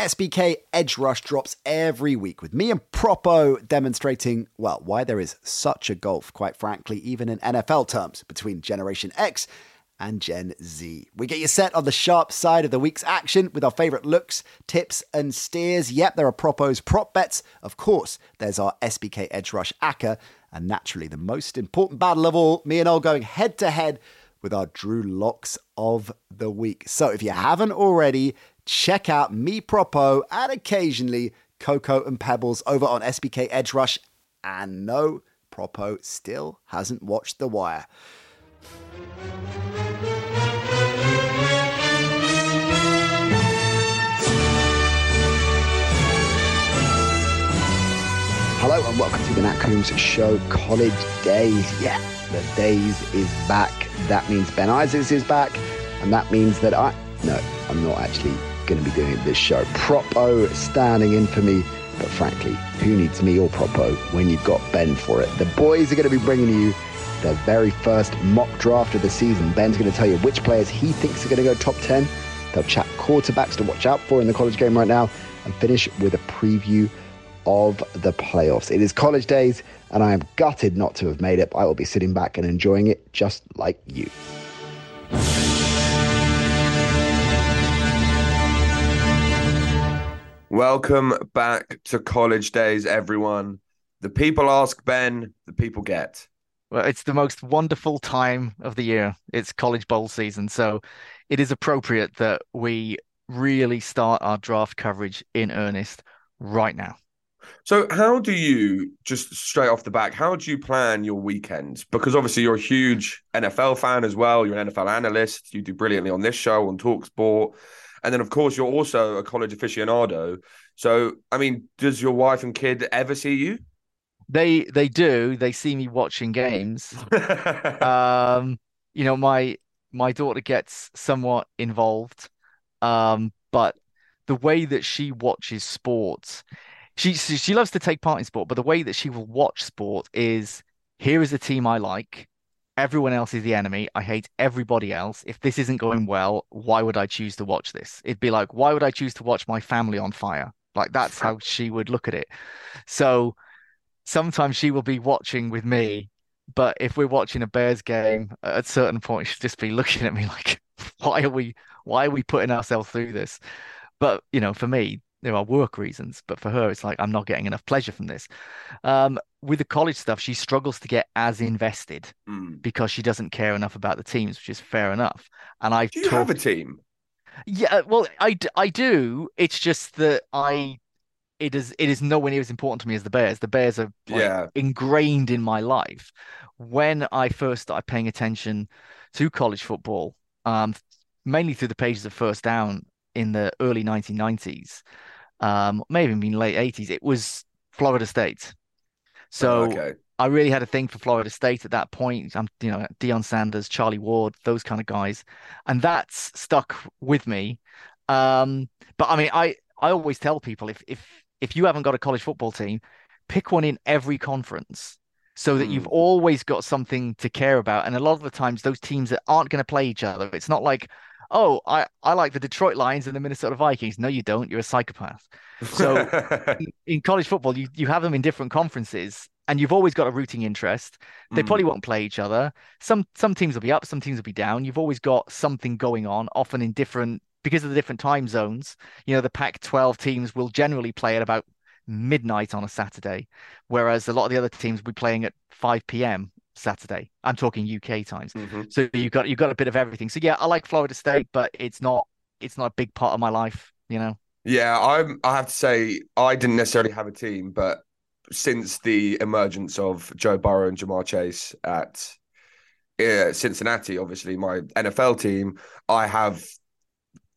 SBK Edge Rush drops every week with me and Propo demonstrating, well, why there is such a gulf, quite frankly, even in NFL terms, between Generation X and Gen Z. We get you set on the sharp side of the week's action with our favourite looks, tips, and steers. Yep, there are Propo's prop bets. Of course, there's our SBK Edge Rush ACCA, and naturally, the most important battle of all, me and Ol going head to head with our Drew Locks of the week. So if you haven't already, check out me Propo and occasionally Coco and Pebbles over on SBK Edge Rush. And no, Propo still hasn't watched The Wire. Hello and welcome to the Nat Coombs Show College Daze. Yeah, the Daze is back. That means Ben Isaacs is back, and that means that I no, I'm not actually going to be doing this show. Propo standing in for me, but frankly, who needs me or Propo when you've got Ben for it? The boys are going to be bringing you their very first mock draft of the season. Ben's going to tell you which players he thinks are going to go top 10. They'll chat quarterbacks to watch out for in the college game right now and finish with a preview of the playoffs. It is College Daze, and I am gutted not to have made it. I will be sitting back and enjoying it just like you. Welcome back to College Daze, everyone. The people ask Ben, the people get. Well, it's the most wonderful time of the year. It's college bowl season. So it is appropriate that we really start our draft coverage in earnest right now. So, how do you just straight off the back? How do you plan your weekends? Because obviously, you're a huge NFL fan as well. You're an NFL analyst. You do brilliantly on this show on Talksport. And then, of course, you're also a college aficionado. So, I mean, does your wife and kid ever see you? They they do. They see me watching games. um, you know, my my daughter gets somewhat involved, um, but the way that she watches sports, she she loves to take part in sport, but the way that she will watch sport is here is a team I like everyone else is the enemy. I hate everybody else. If this isn't going well, why would I choose to watch this? It'd be like, why would I choose to watch my family on fire? Like that's how she would look at it. So sometimes she will be watching with me, but if we're watching a Bears game at a certain point, she'll just be looking at me like, why are we why are we putting ourselves through this? But you know, for me, there are work reasons, but for her, it's like I'm not getting enough pleasure from this. Um, with the college stuff, she struggles to get as invested mm. because she doesn't care enough about the teams, which is fair enough. And I do you talked... have a team? Yeah, well, I, I do. It's just that I it is it is nowhere near as important to me as the Bears. The Bears are like, yeah. ingrained in my life. When I first started paying attention to college football, um, mainly through the pages of First Down in the early 1990s, um, maybe even late 80s, it was Florida State. So oh, okay. I really had a thing for Florida State at that point. I'm, you know, Deion Sanders, Charlie Ward, those kind of guys, and that's stuck with me. Um, but I mean, I I always tell people if if if you haven't got a college football team, pick one in every conference so that you've always got something to care about. And a lot of the times, those teams that aren't going to play each other, it's not like oh, I, I like the Detroit Lions and the Minnesota Vikings. No, you don't. You're a psychopath. So in, in, college football, you, you have them in different conferences and you've always got a rooting interest. They mm. probably won't play each other. Some some teams will be up, some teams will be down. You've always got something going on, often in different because of the different time zones. You know, the Pac-12 teams will generally play at about midnight on a Saturday, whereas a lot of the other teams will be playing at 5 p.m. Saturday. I'm talking UK times. Mm-hmm. So you've got you've got a bit of everything. So yeah, I like Florida State, but it's not it's not a big part of my life, you know. Yeah, I'm I have to say I didn't necessarily have a team, but since the emergence of Joe Burrow and Ja'Marr Chase at uh, Cincinnati, obviously my NFL team, I have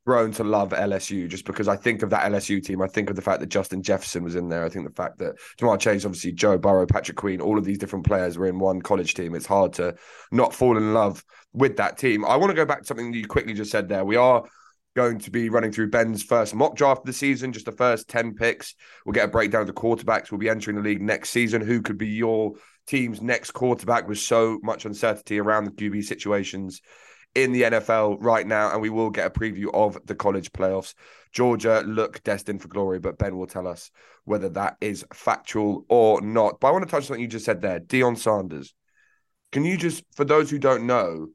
grown to love LSU just because I think of that LSU team. I think of the fact that Justin Jefferson was in there. I think the fact that Ja'Marr Chase, obviously Joe Burrow, Patrick Queen, all of these different players were in one college team. It's hard to not fall in love with that team. I want to go back to something you quickly just said there. We are going to be running through Ben's first mock draft of the season, just the first 10 picks. We'll get a breakdown of the quarterbacks. We'll be entering the league next season. Who could be your team's next quarterback with so much uncertainty around the QB situations in the NFL right now, and we will get a preview of the college playoffs. Georgia look destined for glory, but Ben will tell us whether that is factual or not. But I want to touch on something you just said there, Deion Sanders. Can you just, for those who don't know,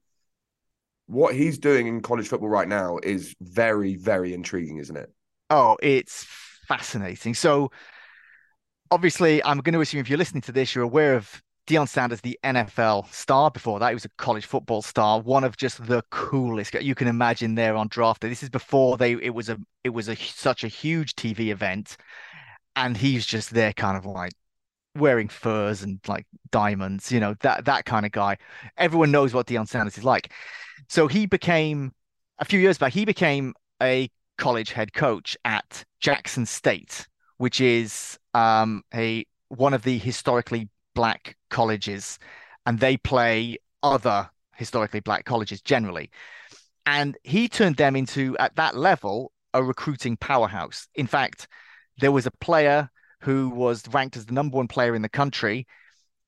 what he's doing in college football right now is very, very intriguing, isn't it? Oh, it's fascinating. So, obviously, I'm going to assume if you're listening to this, you're aware of Deion Sanders, the NFL star. Before that, he was a college football star, one of just the coolest. You can imagine there on draft day. This is before they. It was a. It was a such a huge TV event, and he's just there, kind of like wearing furs and like diamonds. You know that that kind of guy. Everyone knows what Deion Sanders is like. So he became a few years back. He became a college head coach at Jackson State, which is um, a one of the historically black colleges and they play other historically black colleges generally. And he turned them into, at that level, a recruiting powerhouse. In fact, there was a player who was ranked as the number one player in the country,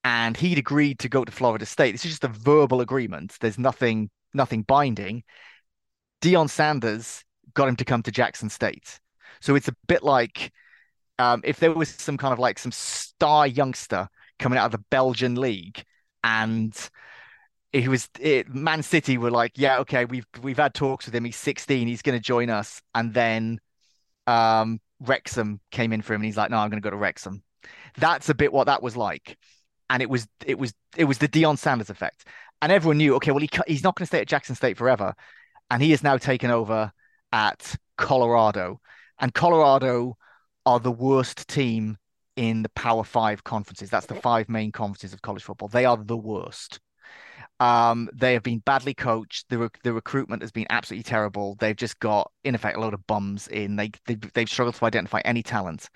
and he'd agreed to go to Florida State. This is just a verbal agreement. There's nothing, nothing binding. Deion Sanders got him to come to Jackson State. So it's a bit like um, if there was some kind of like some star youngster coming out of the Belgian league, and it was it, Man City were like, yeah, okay, we've we've had talks with him. He's 16, he's going to join us, and then um, Wrexham came in for him, and he's like, no, I'm going to go to Wrexham. That's a bit what that was like, and it was it was it was the Deion Sanders effect, and everyone knew, okay, well he he's not going to stay at Jackson State forever, and he has now taken over at Colorado, and Colorado are the worst team in the Power Five conferences. That's the five main conferences of college football. They are the worst. Um, they have been badly coached. The re- the recruitment has been absolutely terrible. They've just got, in effect, a load of bums in. They, they they've struggled to identify any talent.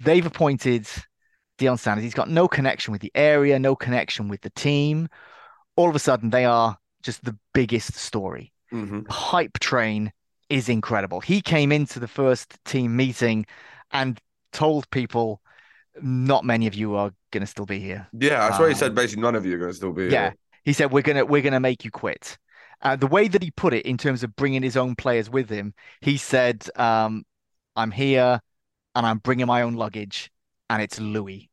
They've appointed Deion Sanders. He's got no connection with the area, no connection with the team. All of a sudden, they are just the biggest story. Mm-hmm. Hype train is incredible. He came into the first team meeting and told people not many of you are going to still be here. Yeah, that's um, why he said basically none of you are going to still be yeah, here. he said we're gonna we're gonna make you quit. Uh, the way that he put it in terms of bringing his own players with him, he said, um, "I'm here, and I'm bringing my own luggage, and it's Louis."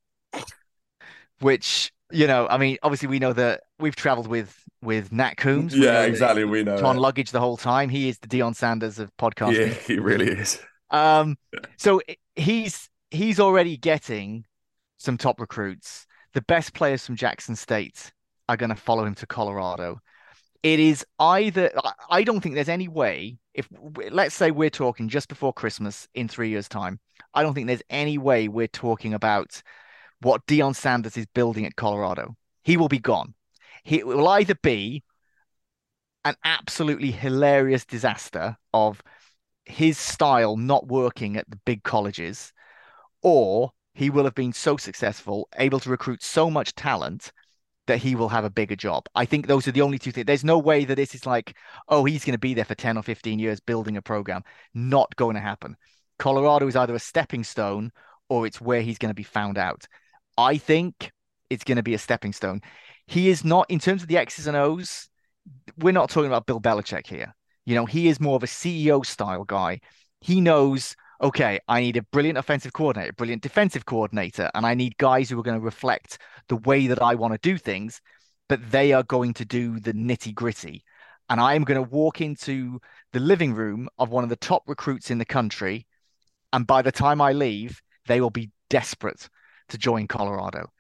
Which you know, I mean, obviously we know that we've travelled with with Nat Coombs. Yeah, exactly. We know on luggage the whole time. He is the Deion Sanders of podcasting. Yeah, he really is. Um, so he's he's already getting some top recruits. The best players from Jackson State are going to follow him to Colorado. It is either I don't think there's any way if let's say we're talking just before Christmas in three years' time. I don't think there's any way we're talking about what Deion Sanders is building at Colorado. He will be gone. He will either be an absolutely hilarious disaster of his style not working at the big colleges, or he will have been so successful, able to recruit so much talent that he will have a bigger job. I think those are the only two things. There's no way that this is like, oh, he's going to be there for 10 or 15 years building a program. Not going to happen. Colorado is either a stepping stone or it's where he's going to be found out. I think it's going to be a stepping stone. He is not, in terms of the X's and O's, we're not talking about Bill Belichick here. You know, he is more of a CEO style guy. He knows, okay, I need a brilliant offensive coordinator, brilliant defensive coordinator, and I need guys who are going to reflect the way that I want to do things, but they are going to do the nitty gritty. And I am going to walk into the living room of one of the top recruits in the country. And by the time I leave, they will be desperate to join Colorado.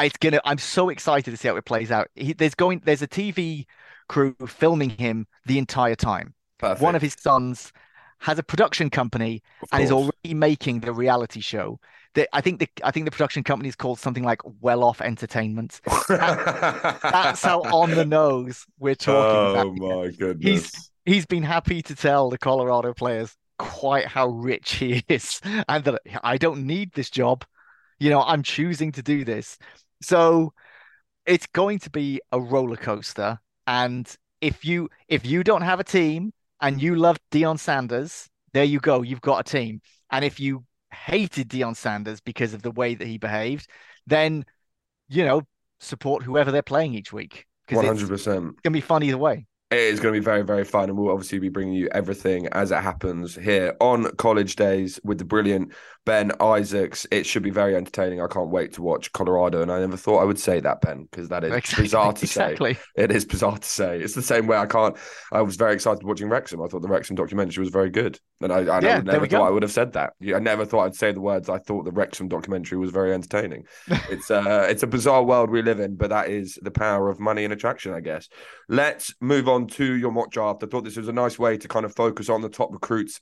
It's gonna. I'm so excited to see how it plays out. He, there's going. There's a TV crew filming him the entire time. Perfect. One of his sons has a production company and is already making the reality show. The, I think the I think the production company is called something like Well Off Entertainment. That, that's how on the nose we're talking. Oh about. my goodness! He's he's been happy to tell the Colorado players quite how rich he is and that I don't need this job. You know, I'm choosing to do this. So it's going to be a roller coaster. And if you if you don't have a team and you love Deion Sanders, there you go, you've got a team. And if you hated Deion Sanders because of the way that he behaved, then you know, support whoever they're playing each week. One hundred percent. It's gonna be fun either way. It is going to be very, very fun. And we'll obviously be bringing you everything as it happens here on College Daze with the brilliant Ben Isaacs. It should be very entertaining. I can't wait to watch Colorado. And I never thought I would say that, Ben, because that is exactly, bizarre to exactly. say. It is bizarre to say. It's the same way I can't. I was very excited watching Wrexham. I thought the Wrexham documentary was very good. And I, I yeah, never thought. I would have said that. I never thought I'd say the words. I thought the Wrexham documentary was very entertaining. it's, uh, it's a bizarre world we live in, but that is the power of money and attraction, I guess. Let's move on to your mock draft. I thought this was a nice way to kind of focus on the top recruits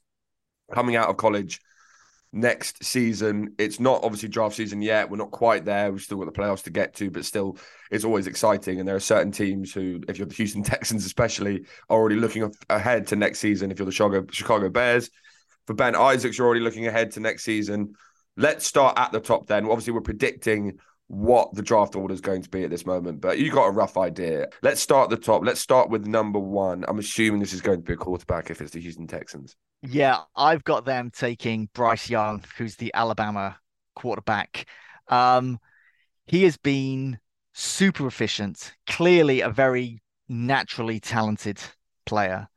coming out of college next season. It's not obviously draft season yet. We're not quite there. We've still got the playoffs to get to, but still, it's always exciting. And there are certain teams who, if you're the Houston Texans especially, are already looking ahead to next season. If you're the Chicago, Chicago Bears, for Ben Isaacs, you're already looking ahead to next season. Let's start at the top then. Obviously, we're predicting what the draft order is going to be at this moment, but you got a rough idea. Let's start the top. Let's start with number one. I'm assuming this is going to be a quarterback if it's the Houston Texans. Yeah, I've got them taking Bryce Young, who's the Alabama quarterback. Um, he has been super efficient, clearly a very naturally talented player,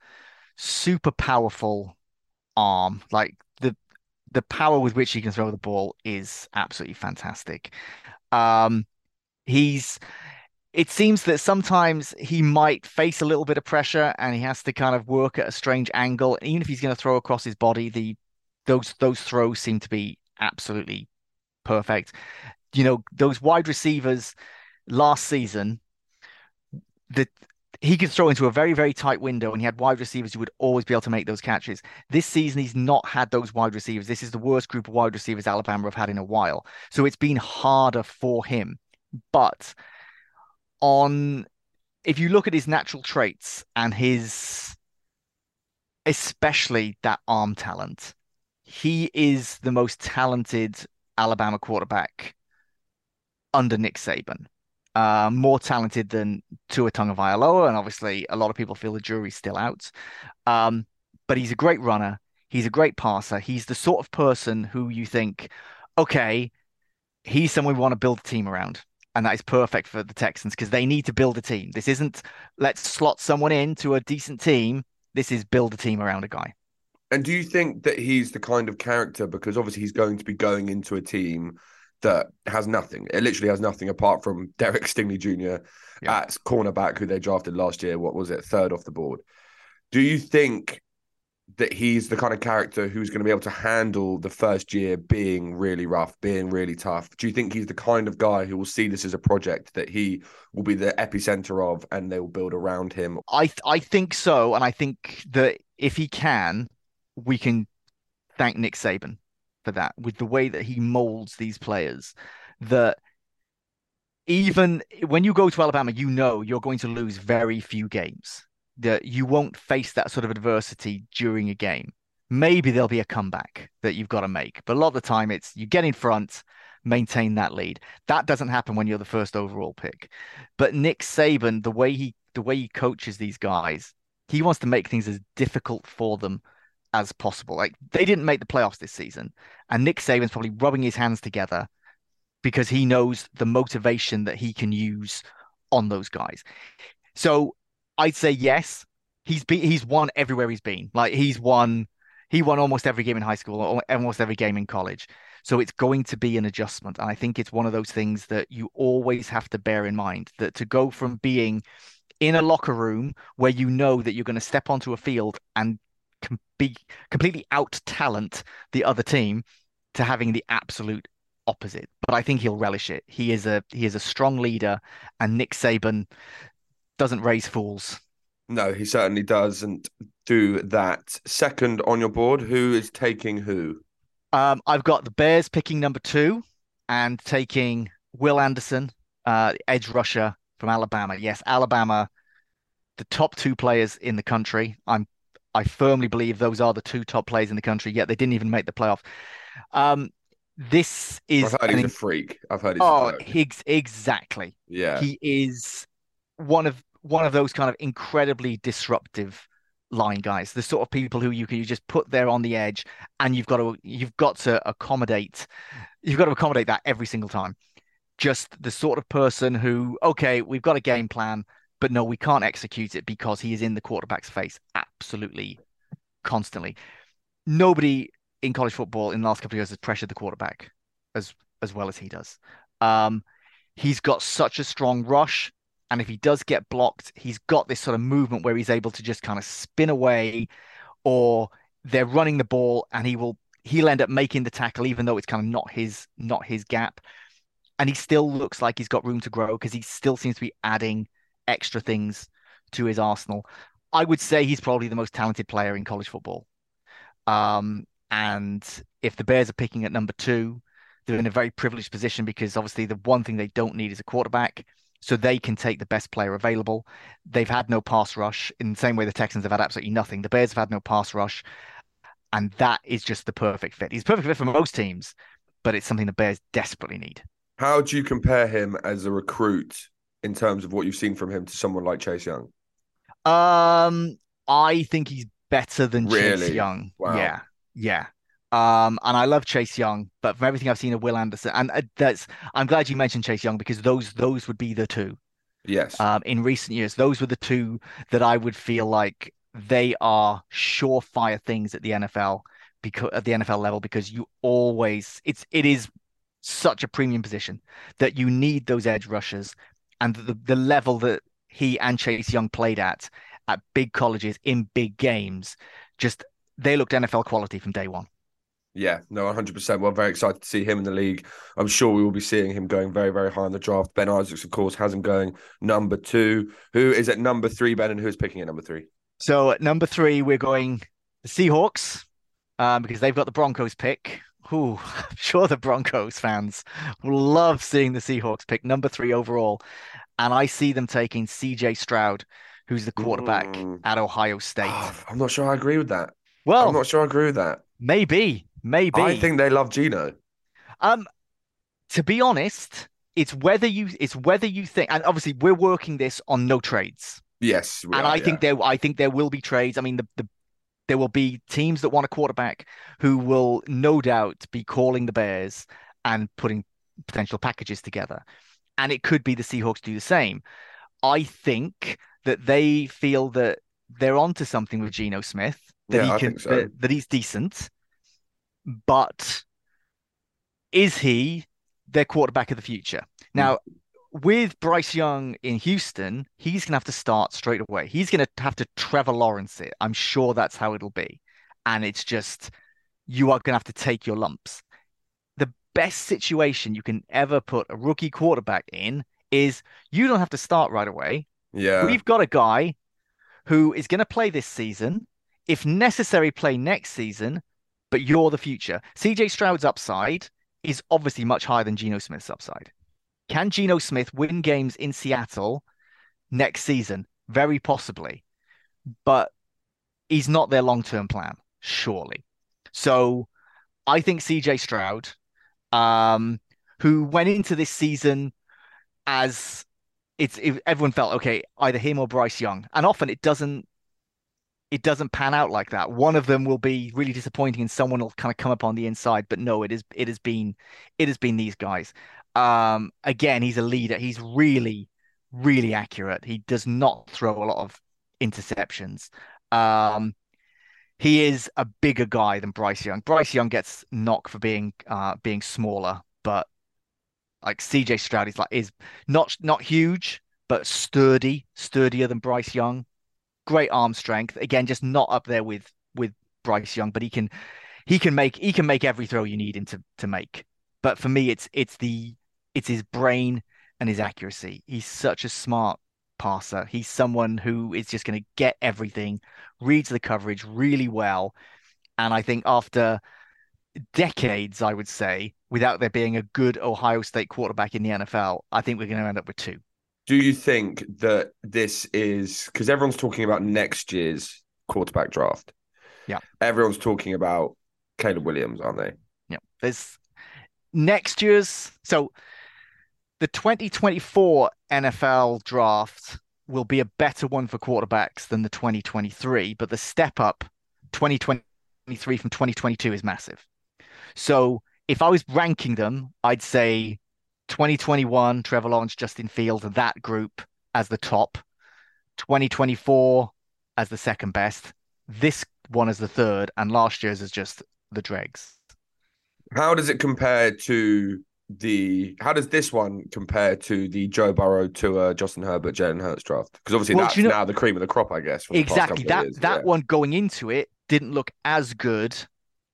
super powerful arm. Like the the power with which he can throw the ball is absolutely fantastic. Um, he's it seems that sometimes he might face a little bit of pressure and he has to kind of work at a strange angle. Even if he's going to throw across his body, the those those throws seem to be absolutely perfect. You know, those wide receivers last season, that he could throw into a very, very tight window and he had wide receivers who would always be able to make those catches. This season, he's not had those wide receivers. This is the worst group of wide receivers Alabama have had in a while. So it's been harder for him. But on if you look at his natural traits and his especially that arm talent, he is the most talented Alabama quarterback under Nick Saban. Uh, more talented than Tua Tonga Tagovailoa, and obviously a lot of people feel the jury's still out. Um, but he's a great runner. He's a great passer. He's the sort of person who you think, okay, he's someone we want to build a team around and that is perfect for the Texans because they need to build a team. This isn't let's slot someone into a decent team. This is build a team around a guy. And do you think that he's the kind of character because obviously he's going to be going into a team that has nothing. It literally has nothing apart from Derek Stingley Jr. Yeah. at cornerback, who they drafted last year. What was it, third off the board? Do you think that he's the kind of character who's going to be able to handle the first year being really rough, being really tough? Do you think he's the kind of guy who will see this as a project that he will be the epicenter of and they will build around him? I I think so, and I think that if he can, we can thank Nick Saban for that with the way that he molds these players. That even when you go to Alabama, you know you're going to lose very few games that you won't face that sort of adversity during a game. Maybe there'll be a comeback that you've got to make, but a lot of the time it's you get in front, maintain that lead. That doesn't happen when you're the first overall pick. But Nick Saban, the way he the way he coaches these guys, he wants to make things as difficult for them as possible. Like they didn't make the playoffs this season, and Nick Saban's probably rubbing his hands together because he knows the motivation that he can use on those guys. So I'd say yes. He's be, he's won everywhere he's been. Like he's won he won almost every game in high school, almost every game in college. So it's going to be an adjustment. And I think it's one of those things that you always have to bear in mind that to go from being in a locker room where you know that you're going to step onto a field and com- be completely out talent the other team to having the absolute opposite. But I think he'll relish it. He is a he is a strong leader, and Nick Saban doesn't raise fools. No, he certainly doesn't do that. Second on your board, who is taking who? Um, I've got the Bears picking number two and taking Will Anderson, uh, edge rusher from Alabama. Yes, Alabama, the top two players in the country. I'm I firmly believe those are the two top players in the country. Yet they didn't even make the playoff. Um, this is. I've heard he's a freak. I've heard he's. Oh, ex- exactly. Yeah. He is one of one of those kind of incredibly disruptive line guys, the sort of people who you can you just put there on the edge, and you've got to you've got to accommodate, you've got to accommodate that every single time. Just the sort of person who, okay, we've got a game plan, but no, we can't execute it because he is in the quarterback's face absolutely constantly. Nobody in college football in the last couple of years has pressured the quarterback as as well as he does. Um, he's got such a strong rush, and if he does get blocked, he's got this sort of movement where he's able to just kind of spin away, or they're running the ball and he will he'll end up making the tackle even though it's kind of not his not his gap, and he still looks like he's got room to grow because he still seems to be adding extra things to his arsenal. I would say he's probably the most talented player in college football. Um, and if the Bears are picking at number two, they're in a very privileged position because obviously the one thing they don't need is a quarterback. So they can take the best player available. They've had no pass rush in the same way the Texans have had absolutely nothing. The Bears have had no pass rush. And that is just the perfect fit. He's a perfect fit for most teams, but it's something the Bears desperately need. How do you compare him as a recruit in terms of what you've seen from him to someone like Chase Young? Um, I think he's better than really? Chase Young. Wow. Yeah, yeah. Um, and I love Chase Young, but from everything I've seen of Will Anderson, and uh, that's I'm glad you mentioned Chase Young because those those would be the two. Yes. Um, in recent years, those were the two that I would feel like they are surefire things at the NFL because at the NFL level because you always it's it is such a premium position that you need those edge rushers and the the level that he and Chase Young played at at big colleges in big games just they looked NFL quality from day one. Yeah, no, 100%. Well, very excited to see him in the league. I'm sure we will be seeing him going very, very high in the draft. Ben Isaacs, of course, has him going number two. Who is at number three, Ben, and who's picking at number three? So at number three, we're going the Seahawks um, because they've got the Broncos pick. Ooh, I'm sure the Broncos fans will love seeing the Seahawks pick number three overall. And I see them taking CJ Stroud, who's the quarterback mm. at Ohio State. Oh, I'm not sure I agree with that. Well, I'm not sure I agree with that. Maybe, maybe. I think they love Geno. Um, to be honest, it's whether you it's whether you think, and obviously we're working this on no trades. Yes, and are, I think there I think there will be trades. I mean, the, the there will be teams that want a quarterback who will no doubt be calling the Bears and putting potential packages together, and it could be the Seahawks do the same. I think that they feel that they're onto something with Geno Smith that yeah, he can so. that, that he's decent, but is he their quarterback of the future? Hmm. Now, with Bryce Young in Houston, he's gonna have to start straight away. He's gonna have to Trevor Lawrence it. I'm sure that's how it'll be, and it's just you are gonna have to take your lumps. The best situation you can ever put a rookie quarterback in is you don't have to start right away. Yeah, we've got a guy who is going to play this season if necessary, play next season, but you're the future. CJ Stroud's upside is obviously much higher than Geno Smith's upside. Can Geno Smith win games in Seattle next season? Very possibly. But he's not their long term plan, surely. So I think CJ Stroud, um, who went into this season as it's it, everyone felt okay, either him or Bryce Young, and often it doesn't it doesn't pan out like that. One of them will be really disappointing, and someone will kind of come up on the inside. But no, it is it has been it has been these guys. Um, again, he's a leader. He's really really accurate. He does not throw a lot of interceptions. Um, he is a bigger guy than Bryce Young. Bryce Young gets knocked for being uh, being smaller, but like CJ Stroud is like is not not huge, but sturdy, sturdier than Bryce Young great arm strength. Again, just not up there with with Bryce Young, but he can he can make he can make every throw you need him to to make. But for me, it's it's the it's his brain and his accuracy. He's such a smart passer. He's someone who is just going to get everything, reads the coverage really well, and I think after decades, I would say, without there being a good Ohio State quarterback in the NFL, I think we're going to end up with two do you think that this is because everyone's talking about next year's quarterback draft. Yeah. Everyone's talking about Caleb Williams, aren't they? Yeah. There's next year's so the 2024 NFL draft will be a better one for quarterbacks than the 2023, but the step up 2023 from 2022 is massive. So if I was ranking them, I'd say 2021, Trevor Lawrence, Justin Fields, that group as the top, 2024 as the second best, this one as the third, and last year's is just the dregs. How does it compare to the how does this one compare to the Joe Burrow to uh, Justin Herbert, Jalen Hurts draft? Because obviously well, that's you know, now the cream of the crop, I guess. Exactly. That that yeah. one going into it didn't look as good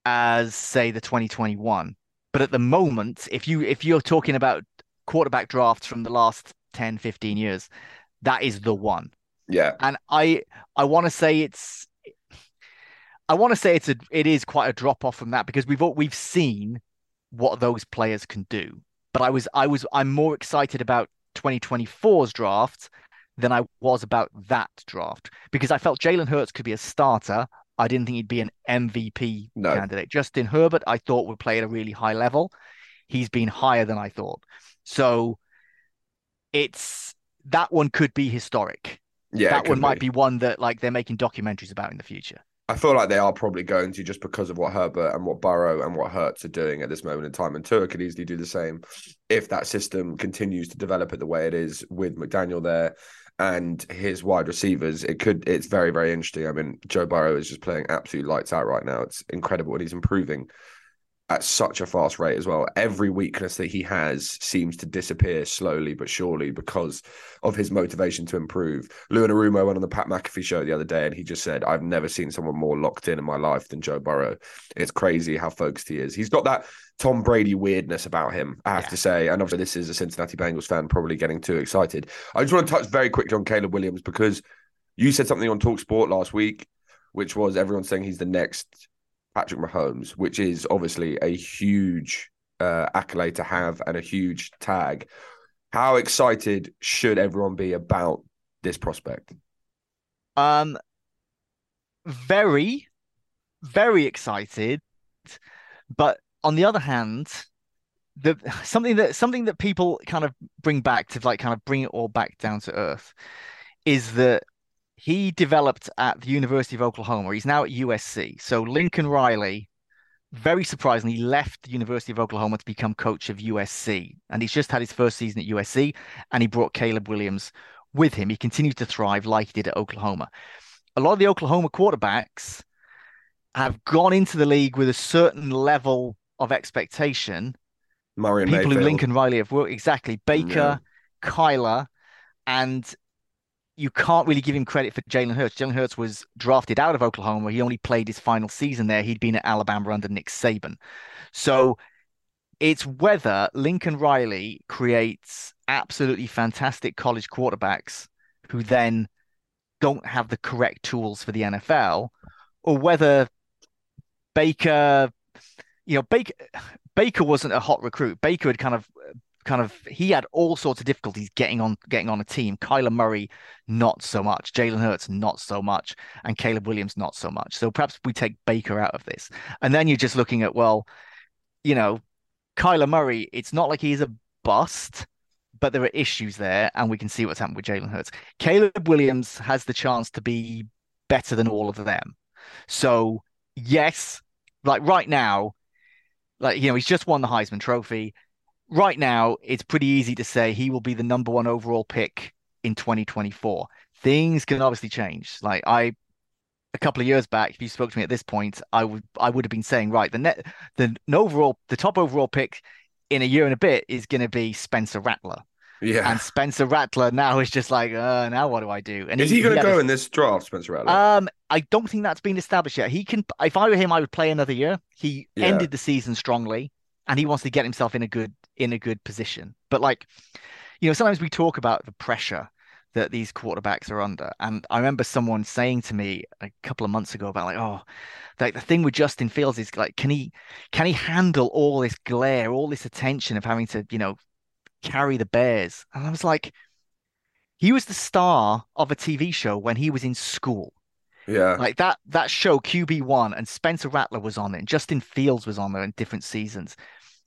as say the 2021. But at the moment, if you if you're talking about quarterback drafts from the last 10, 15 years, that is the one. Yeah. And I I want to say it's I want to say it's a it is quite a drop off from that because we've we've seen what those players can do. But I was I was I'm more excited about 2024's draft than I was about that draft because I felt Jalen Hurts could be a starter. I didn't think he'd be an MVP no. candidate. Justin Herbert, I thought would play at a really high level. He's been higher than I thought. So it's that one could be historic. Yeah, that one might be. be one that like they're making documentaries about in the future. I feel like they are probably going to just because of what Herbert and what Burrow and what Hurts are doing at this moment in time. And Tua could easily do the same if that system continues to develop it the way it is with McDaniel there and his wide receivers. It could, it's very, very interesting. I mean, Joe Burrow is just playing absolute lights out right now. It's incredible and he's improving at such a fast rate as well. Every weakness that he has seems to disappear slowly but surely because of his motivation to improve. Lou Anarumo went on the Pat McAfee show the other day and he just said, I've never seen someone more locked in in my life than Joe Burrow. It's crazy how focused he is. He's got that Tom Brady weirdness about him, I have yeah. to say. And obviously, this is a Cincinnati Bengals fan probably getting too excited. I just want to touch very quickly on Caleb Williams because you said something on Talk Sport last week, which was everyone saying he's the next Patrick Mahomes, which is obviously a huge uh, accolade to have and a huge tag. How excited should everyone be about this prospect? Um, very, very excited. But on the other hand, the something that something that people kind of bring back to like kind of bring it all back down to earth is that he developed at the University of Oklahoma. He's now at USC. So Lincoln Riley, very surprisingly, left the University of Oklahoma to become coach of USC. And he's just had his first season at USC and he brought Caleb Williams with him. He continued to thrive like he did at Oklahoma. A lot of the Oklahoma quarterbacks have gone into the league with a certain level of expectation. Murray People Mayfield. who Lincoln Riley have worked exactly. Baker, yeah. Kyler, and you can't really give him credit for Jalen Hurts. Jalen Hurts was drafted out of Oklahoma. He only played his final season there. He'd been at Alabama under Nick Saban. So it's whether Lincoln Riley creates absolutely fantastic college quarterbacks who then don't have the correct tools for the NFL, or whether Baker, you know, Baker Baker wasn't a hot recruit. Baker had kind of kind of he had all sorts of difficulties getting on getting on a team. Kyler Murray, not so much. Jalen Hurts, not so much, and Caleb Williams, not so much. So perhaps we take Baker out of this, and then you're just looking at well, you know, Kyler Murray. It's not like he's a bust, but there are issues there, and we can see what's happened with Jalen Hurts. Caleb Williams has the chance to be better than all of them. So yes, like right now, like you know, he's just won the Heisman Trophy right now, it's pretty easy to say he will be the number one overall pick in 2024. Things can obviously change. Like I, a couple of years back, if you spoke to me at this point, I would I would have been saying right the net the overall the top overall pick in a year and a bit is going to be Spencer Rattler. Yeah. And Spencer Rattler now is just like, uh, now what do I do? And is he, he going to go a... in this draft, Spencer Rattler? Um, I don't think that's been established yet. He can. If I were him, I would play another year. He yeah. ended the season strongly, and he wants to get himself in a good in a good position. But like, you know, sometimes we talk about the pressure that these quarterbacks are under. And I remember someone saying to me a couple of months ago about like, oh, like the thing with Justin Fields is like, can he can he handle all this glare, all this attention of having to, you know, carry the Bears? And I was like, he was the star of a TV show when he was in school. Yeah. Like that that show QB1 and Spencer Rattler was on it and Justin Fields was on there in different seasons.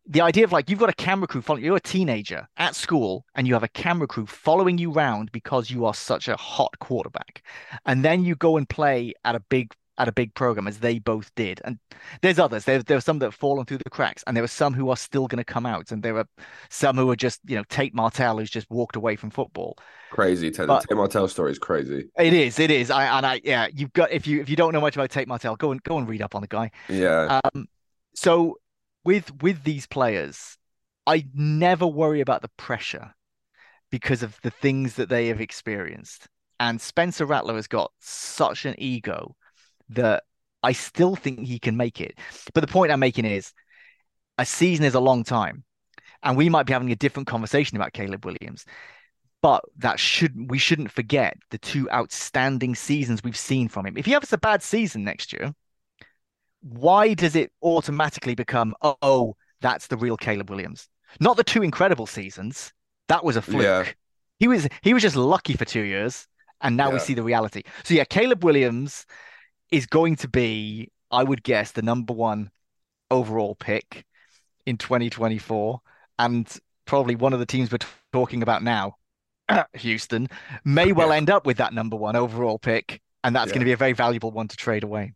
The idea of like you've got a camera crew following you're a teenager at school and you have a camera crew following you around because you are such a hot quarterback. And then you go and play at a big at a big program as they both did. And there's others. There, there are some that have fallen through the cracks, and there are some who are still going to come out, and there are some who are just, you know, Tate Martell who's just walked away from football. Crazy. Tate, but, Tate Martell story is crazy. It is. It is. I and I yeah. You've got if you if you don't know much about Tate Martell, go and go and read up on the guy. Yeah. Um. So with with these players, I never worry about the pressure because of the things that they have experienced. And Spencer Rattler has got such an ego that I still think he can make it. But the point I'm making is a season is a long time. And we might be having a different conversation about Caleb Williams. But that should we shouldn't forget the two outstanding seasons we've seen from him. If he has a bad season next year, why does it automatically become, oh, that's the real Caleb Williams? Not the two incredible seasons. That was a fluke. Yeah. He was he was just lucky for two years, and now yeah. we see the reality. So yeah, Caleb Williams is going to be, I would guess, the number one overall pick in 2024, and probably one of the teams we're t- talking about now, Houston, may well end up with that number one overall pick, and that's yeah. going to be a very valuable one to trade away.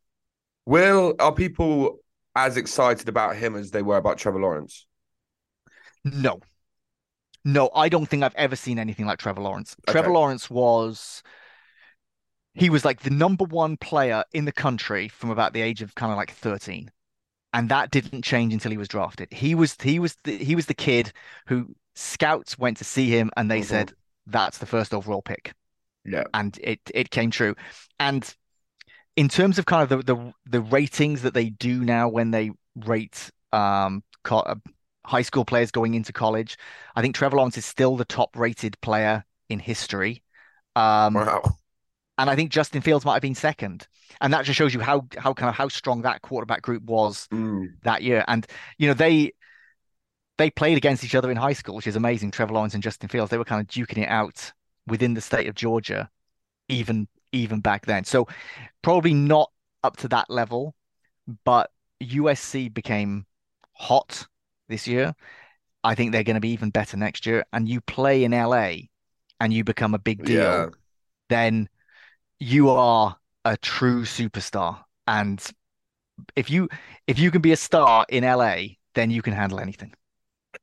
Will are people as excited about him as they were about Trevor Lawrence? No. No, I don't think I've ever seen anything like Trevor Lawrence. Okay. Trevor Lawrence was he was like the number one player in the country from about the age of kind of like 13 and that didn't change until he was drafted he was he was the, he was the kid who scouts went to see him and they mm-hmm. said that's the first overall pick yeah and it it came true and in terms of kind of the the, the ratings that they do now when they rate um co- uh, high school players going into college i think trevor lawrence is still the top rated player in history um wow and I think Justin Fields might have been second. And that just shows you how how kind of how strong that quarterback group was mm. that year. And you know they they played against each other in high school, which is amazing. Trevor Lawrence and Justin Fields they were kind of duking it out within the state of Georgia, even even back then. So probably not up to that level, but USC became hot this year. I think they're going to be even better next year. And you play in LA and you become a big deal, yeah. then you are a true superstar. And if you if you can be a star in LA, then you can handle anything.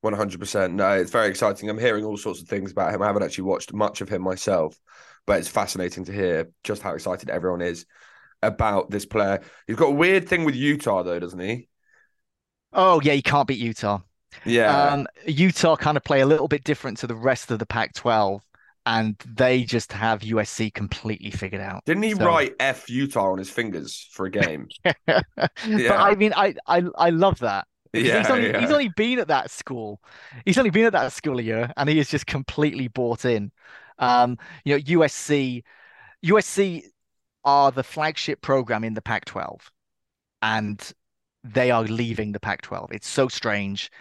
One hundred percent. No, it's very exciting. I'm hearing all sorts of things about him. I haven't actually watched much of him myself, but it's fascinating to hear just how excited everyone is about this player. He's got a weird thing with Utah, though, doesn't he? Oh yeah, he can't beat Utah. Yeah. Um, Utah kind of play a little bit different to the rest of the Pac-12 and they just have USC completely figured out. Didn't he so... write F Utah on his fingers for a game? yeah. But I mean, I I I love that. Yeah he's, only, yeah. he's only been at that school. He's only been at that school a year, and he is just completely bought in. Um, you know, USC, USC are the flagship program in the Pac-12, and they are leaving the Pac-12. It's so strange.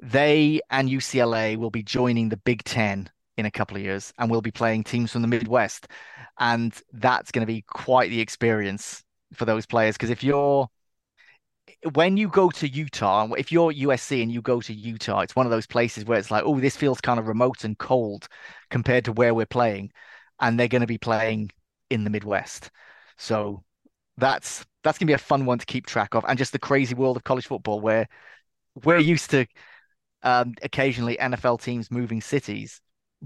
They and UCLA will be joining the Big Ten in a couple of years, and we'll be playing teams from the Midwest, and that's going to be quite the experience for those players. Because if you're when you go to Utah, if you're USC and you go to Utah, it's one of those places where it's like, oh, this feels kind of remote and cold compared to where we're playing, and they're going to be playing in the Midwest. So that's that's going to be a fun one to keep track of, and just the crazy world of college football where we're used to um, occasionally NFL teams moving cities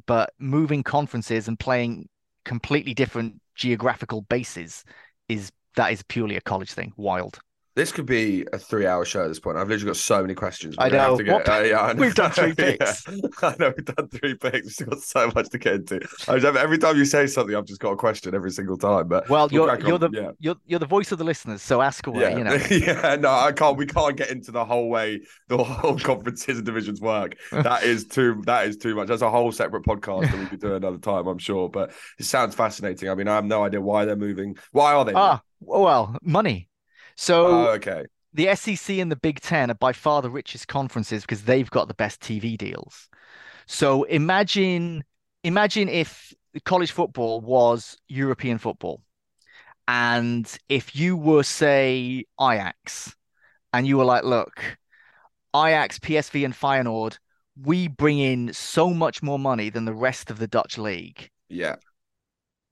but moving conferences and playing completely different geographical bases is that is purely a college thing. Wild. This could be a three-hour show at this point. I've literally got so many questions. I know. Get, uh, yeah, I know. We've done three picks. yeah. I know we've done three picks. We've got so much to get into. every time you say something, I've just got a question every single time. But well, we'll you're you're the yeah. you're you're the voice of the listeners, so ask away. Yeah. You know. yeah. No, I can't. We can't get into the whole way the whole conferences and divisions work. That is too. That is too much. That's a whole separate podcast that we could do another time. I'm sure. But it sounds fascinating. I mean, I have no idea why they're moving. Why are they? Ah, well, money. So oh, okay the SEC and the Big Ten are by far the richest conferences because they've got the best TV deals. So imagine imagine if college football was European football, And if you were, say, Ajax, and you were like, look, Ajax, PSV, and Feyenoord, we bring in so much more money than the rest of the Dutch league. Yeah.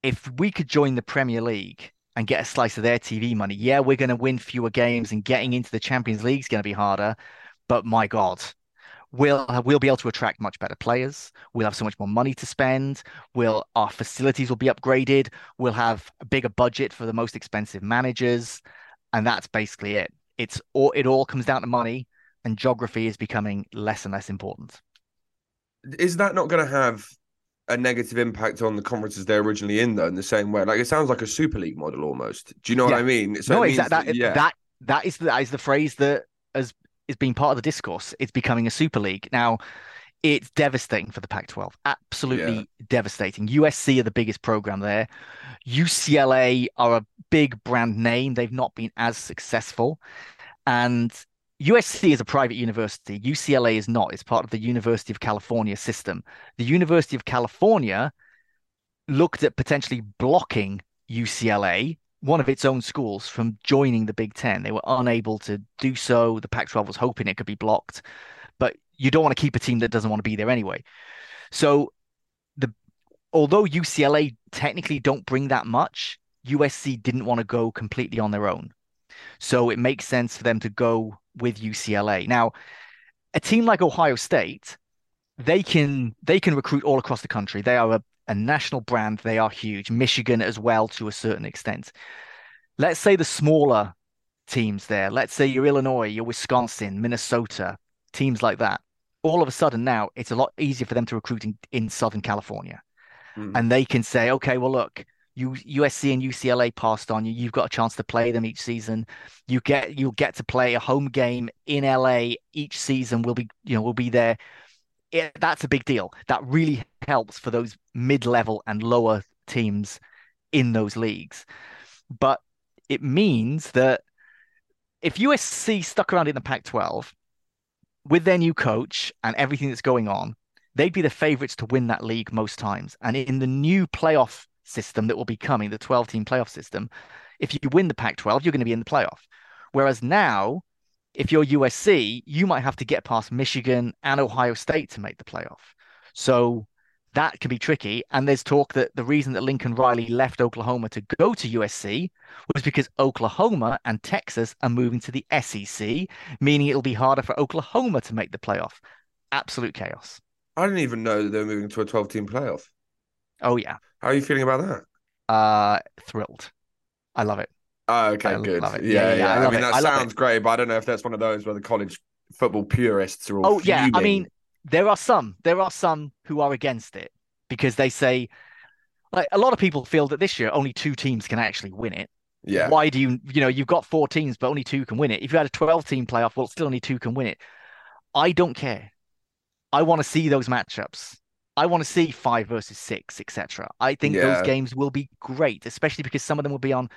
If we could join the Premier League and get a slice of their TV money, yeah, we're going to win fewer games and getting into the Champions League is going to be harder. But my God, we'll we'll be able to attract much better players. We'll have so much more money to spend. We'll our facilities will be upgraded. We'll have a bigger budget for the most expensive managers, and that's basically it. It's all it all comes down to money, and geography is becoming less and less important. Is that not going to have a negative impact on the conferences they're originally in, though? In the same way, like it sounds like a Super League model almost. Do you know yeah. what I mean? So no, exactly. That, yeah. that that is the, that is the phrase that has is being part of the discourse. It's becoming a super league. Now, it's devastating for the Pac 12. Absolutely yeah. devastating. USC are the biggest program there. UCLA are a big brand name. They've not been as successful. And USC is a private university. UCLA is not. It's part of the University of California system. The University of California looked at potentially blocking UCLA one of its own schools from joining the Big Ten. They were unable to do so. The Pac 12 was hoping it could be blocked, but you don't want to keep a team that doesn't want to be there anyway. So, the although UCLA technically don't bring that much, USC didn't want to go completely on their own. So, it makes sense for them to go with UCLA. Now, a team like Ohio State, they can they can recruit all across the country. They are a a national brand. They are huge. Michigan as well to a certain extent. Let's say the smaller teams there, let's say you're Illinois, you're Wisconsin, Minnesota, teams like that. All of a sudden now it's a lot easier for them to recruit in, in Southern California. Mm. And they can say, okay, well, look, you USC and UCLA passed on you. You've got a chance to play them each season. You get you'll get to play a home game in LA each season. We'll be you know we'll be there it, that's a big deal. That really helps for those mid-level and lower teams in those leagues. But it means that if USC stuck around in the Pac-12 with their new coach and everything that's going on, they'd be the favorites to win that league most times. And in the new playoff system that will be coming, the 12-team playoff system, if you win the Pac-12, you're going to be in the playoff. Whereas now if you're USC, you might have to get past Michigan and Ohio State to make the playoff. So that can be tricky. And there's talk that the reason that Lincoln Riley left Oklahoma to go to USC was because Oklahoma and Texas are moving to the SEC, meaning it'll be harder for Oklahoma to make the playoff. Absolute chaos. I didn't even know they were moving to a 12 team playoff. Oh, yeah. How are you feeling about that? Uh, thrilled. I love it. Oh, okay, I good. Yeah, yeah, yeah. yeah. I, I, mean, that sounds it. great, but I don't know if that's one of those where the college football purists are all. Oh, fuming. yeah. I mean, there are some. There are some who are against it because they say, like, a lot of people feel that this year only two teams can actually win it. Yeah. Why do you, you know, you've got four teams, but only two can win it. If you had a 12 team playoff, well, still only two can win it. I don't care. I want to see those matchups. I want to see five versus six, etc. I think yeah. those games will be great, especially because some of them will be on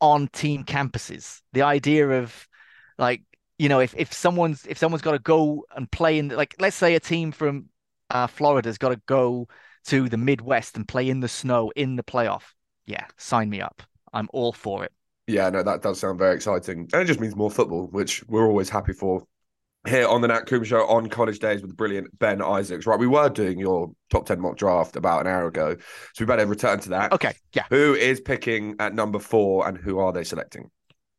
on team campuses. The idea of like you know if if someone's if someone's got to go and play in like let's say a team from uh, Florida's got to go to the Midwest and play in the snow in the playoff. Yeah, sign me up. I'm all for it. Yeah, no, that does sound very exciting. And it just means more football, which we're always happy for here on the Nat Coombs Show on College Daze with the brilliant Ben Isaacs. Right, we were doing your top 10 mock draft about an hour ago. So we better return to that. Okay. Yeah. Who is picking at number four and who are they selecting?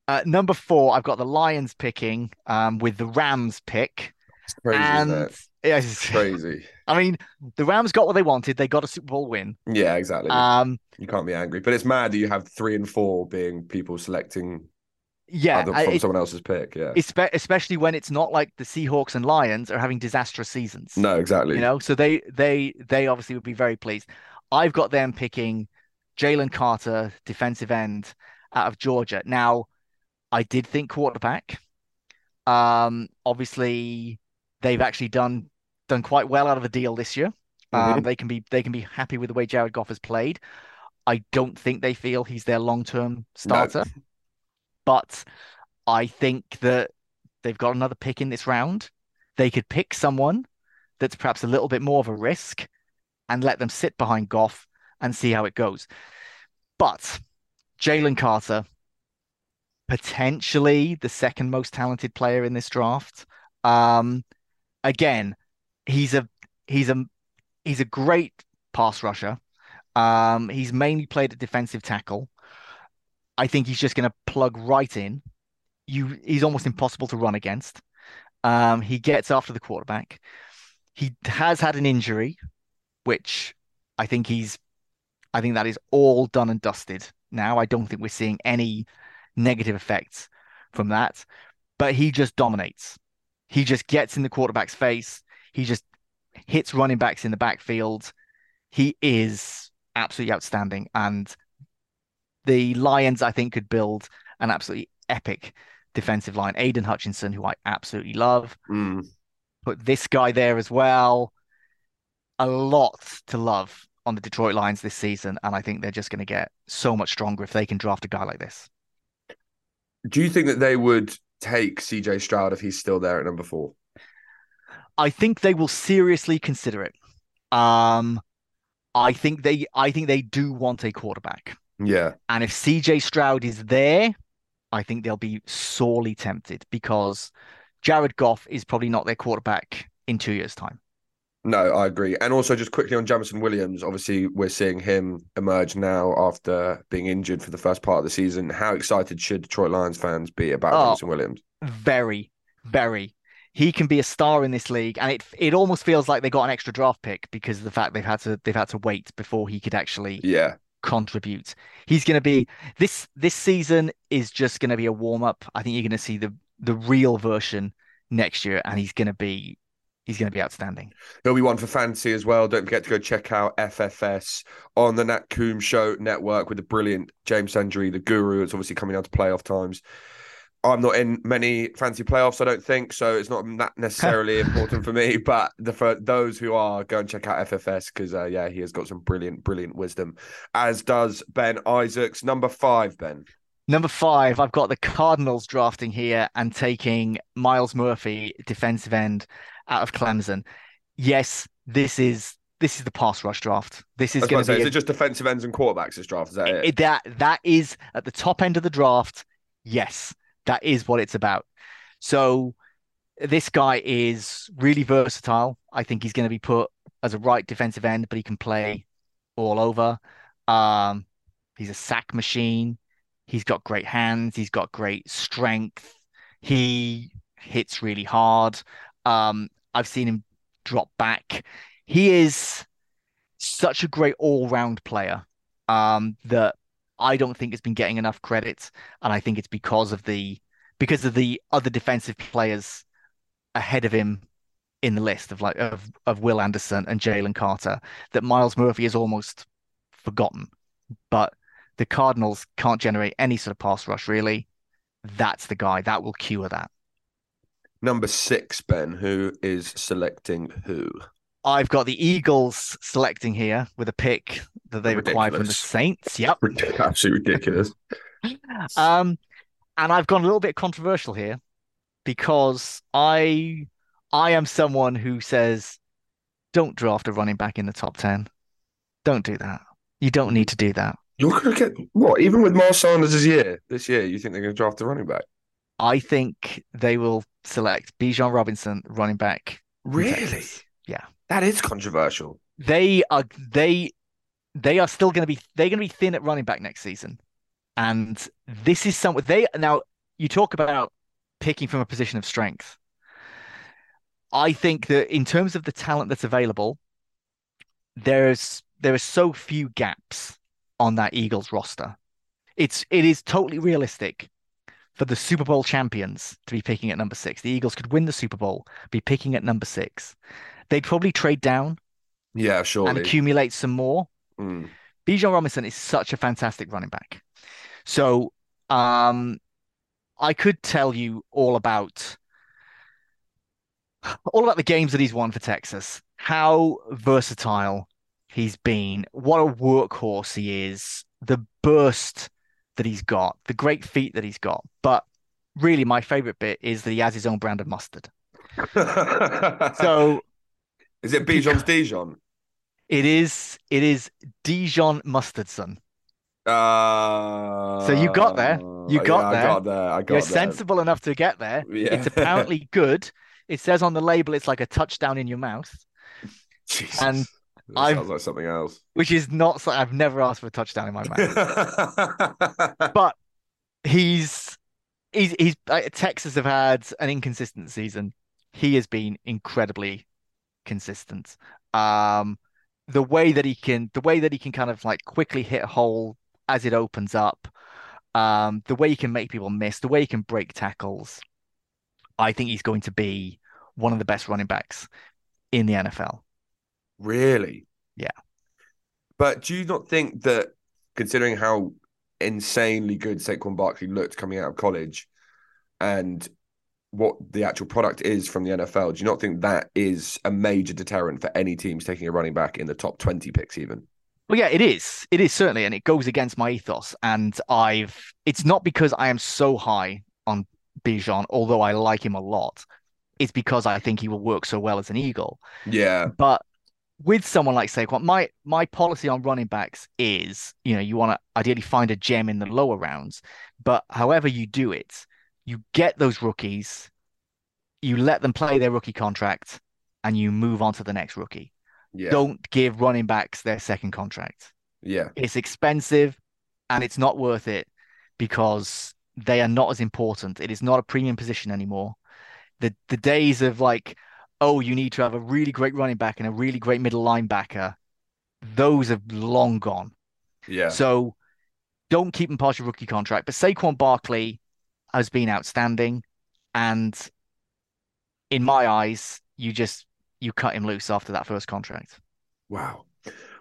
Uh, number four, I've got the Lions picking um, with the Rams pick. It's crazy. And yeah, it's crazy. I mean, the Rams got what they wanted. They got a Super Bowl win. Yeah, exactly. Um, you can't be angry, but it's mad that you have three and four being people selecting yeah, from it, someone else's pick. Yeah, especially when it's not like the Seahawks and Lions are having disastrous seasons. No, exactly. You know, so they they they obviously would be very pleased. I've got them picking Jalen Carter, defensive end out of Georgia. Now, I did think quarterback. Um, obviously, they've actually done done quite well out of the deal this year. Um, mm-hmm. they can be they can be happy with the way Jared Goff has played. I don't think they feel he's their long term starter. No. But I think that they've got another pick in this round. They could pick someone that's perhaps a little bit more of a risk and let them sit behind Goff and see how it goes. But Jalen Carter, potentially the second most talented player in this draft. Um, again, he's a he's a he's a great pass rusher. Um, he's mainly played at defensive tackle. I think he's just going to plug right in. You, he's almost impossible to run against. Um, he gets after the quarterback. He has had an injury, which I think he's, I think that is all done and dusted now. I don't think we're seeing any negative effects from that, but he just dominates. He just gets in the quarterback's face. He just hits running backs in the backfield. He is absolutely outstanding. And the Lions, I think, could build an absolutely epic defensive line. Aidan Hutchinson, who I absolutely love. Mm. Put this guy there as well. A lot to love on the Detroit Lions this season. And I think they're just going to get so much stronger if they can draft a guy like this. Do you think that they would take CJ Stroud if he's still there at number four? I think they will seriously consider it. Um, I think they I think they do want a quarterback. Yeah. And if CJ Stroud is there, I think they'll be sorely tempted because Jared Goff is probably not their quarterback in two years' time. No, I agree. And also, just quickly on Jameson Williams, obviously, we're seeing him emerge now after being injured for the first part of the season. How excited should Detroit Lions fans be about oh, Jameson Williams? Very, very he can be a star in this league, and it it almost feels like they got an extra draft pick because of the fact they've had to they've had to wait before he could actually yeah contribute. He's going to be this this season is just going to be a warm up. I think you're going to see the the real version next year, and he's going to be he's going to be outstanding. He'll be one for fantasy as well. Don't forget to go check out FFS on the Nat Coombs Show network with the brilliant James Sandry, the guru. It's obviously coming out to playoff times. I'm not in many fancy playoffs, I don't think, so it's not that necessarily important for me. But the, for those who are, go and check out FFS because uh, yeah, he has got some brilliant, brilliant wisdom. As does Ben Isaacs, number five. Ben, number five. I've got the Cardinals drafting here and taking Myles Murphy, defensive end, out of Clemson. Yes, this is this is the pass rush draft. This is going to be. Say, is it just defensive ends and quarterbacks? This draft is that it? it? That that is at the top end of the draft. Yes, that is what it's about. So this guy is really versatile. I think he's going to be put as a right defensive end, but he can play all over. Um, he's a sack machine. He's got great hands. He's got great strength. He hits really hard. Um, I've seen him drop back. He is such a great all-round player um, that I don't think it's been getting enough credit, and I think it's because of the because of the other defensive players ahead of him in the list of like of, of Will Anderson and Jalen Carter that Myles Murphy is almost forgotten. But the Cardinals can't generate any sort of pass rush really. That's the guy that will cure that. Number six, Ben, who is selecting who? I've got the Eagles selecting here with a pick that they ridiculous. acquired from the Saints. Yep. Absolutely ridiculous. um, and I've gone a little bit controversial here because I I am someone who says don't draft a running back in the top 10. Don't do that. You don't need to do that. You're going to get what? Even with Miles Sanders this year, this year, you think they're going to draft a running back? I think they will select Bijan Robinson, running back. Really? Yeah. That is controversial. They are they they are still going to be they're going to be thin at running back next season, and this is something they now you talk about picking from a position of strength. I think that in terms of the talent that's available, there's there are so few gaps on that Eagles roster. It's it is totally realistic for the Super Bowl champions to be picking at number six. The Eagles could win the Super Bowl, be picking at number six. They'd probably trade down, yeah, sure, and accumulate some more. Mm. Bijan Robinson is such a fantastic running back. So, um, I could tell you all about all about the games that he's won for Texas, how versatile he's been, what a workhorse he is, the burst that he's got, the great feet that he's got. But really, my favorite bit is that he has his own brand of mustard. so, is it Bijan's Dijon? It is. It is Dijon Mustardson. Uh, so you got there. You got yeah, there. I got there. I got You're there. sensible enough to get there. Yeah. It's apparently good. It says on the label it's like a touchdown in your mouth, Jesus. and I've- sounds like something else. which is not. I've never asked for a touchdown in my mouth. but he's he's he's uh, Texas have had an inconsistent season. He has been incredibly consistent. Um, the way that he can, the way that he can kind of like quickly hit a hole as it opens up, um, the way he can make people miss, the way he can break tackles. I think he's going to be one of the best running backs in the NFL. Really? Yeah. But do you not think that, considering how insanely good Saquon Barkley looked coming out of college, and what the actual product is from the NFL, do you not think that is a major deterrent for any teams taking a running back in the top twenty picks, even? Well, yeah, it is. It is certainly, and it goes against my ethos. And I've, it's not because I am so high on Bijan, although I like him a lot. It's because I think he will work so well as an Eagle. Yeah. But with someone like Saquon, my my policy on running backs is, you know, you want to ideally find a gem in the lower rounds, but however you do it, you get those rookies, you let them play their rookie contract, and you move on to the next rookie. Yeah. Don't give running backs their second contract. Yeah. It's expensive and it's not worth it because they are not as important. It is not a premium position anymore. The the days of like, oh, you need to have a really great running back and a really great middle linebacker, those have long gone. Yeah. So don't keep him past your rookie contract. But Saquon Barkley has been outstanding. And in my eyes, you just you cut him loose after that first contract. Wow.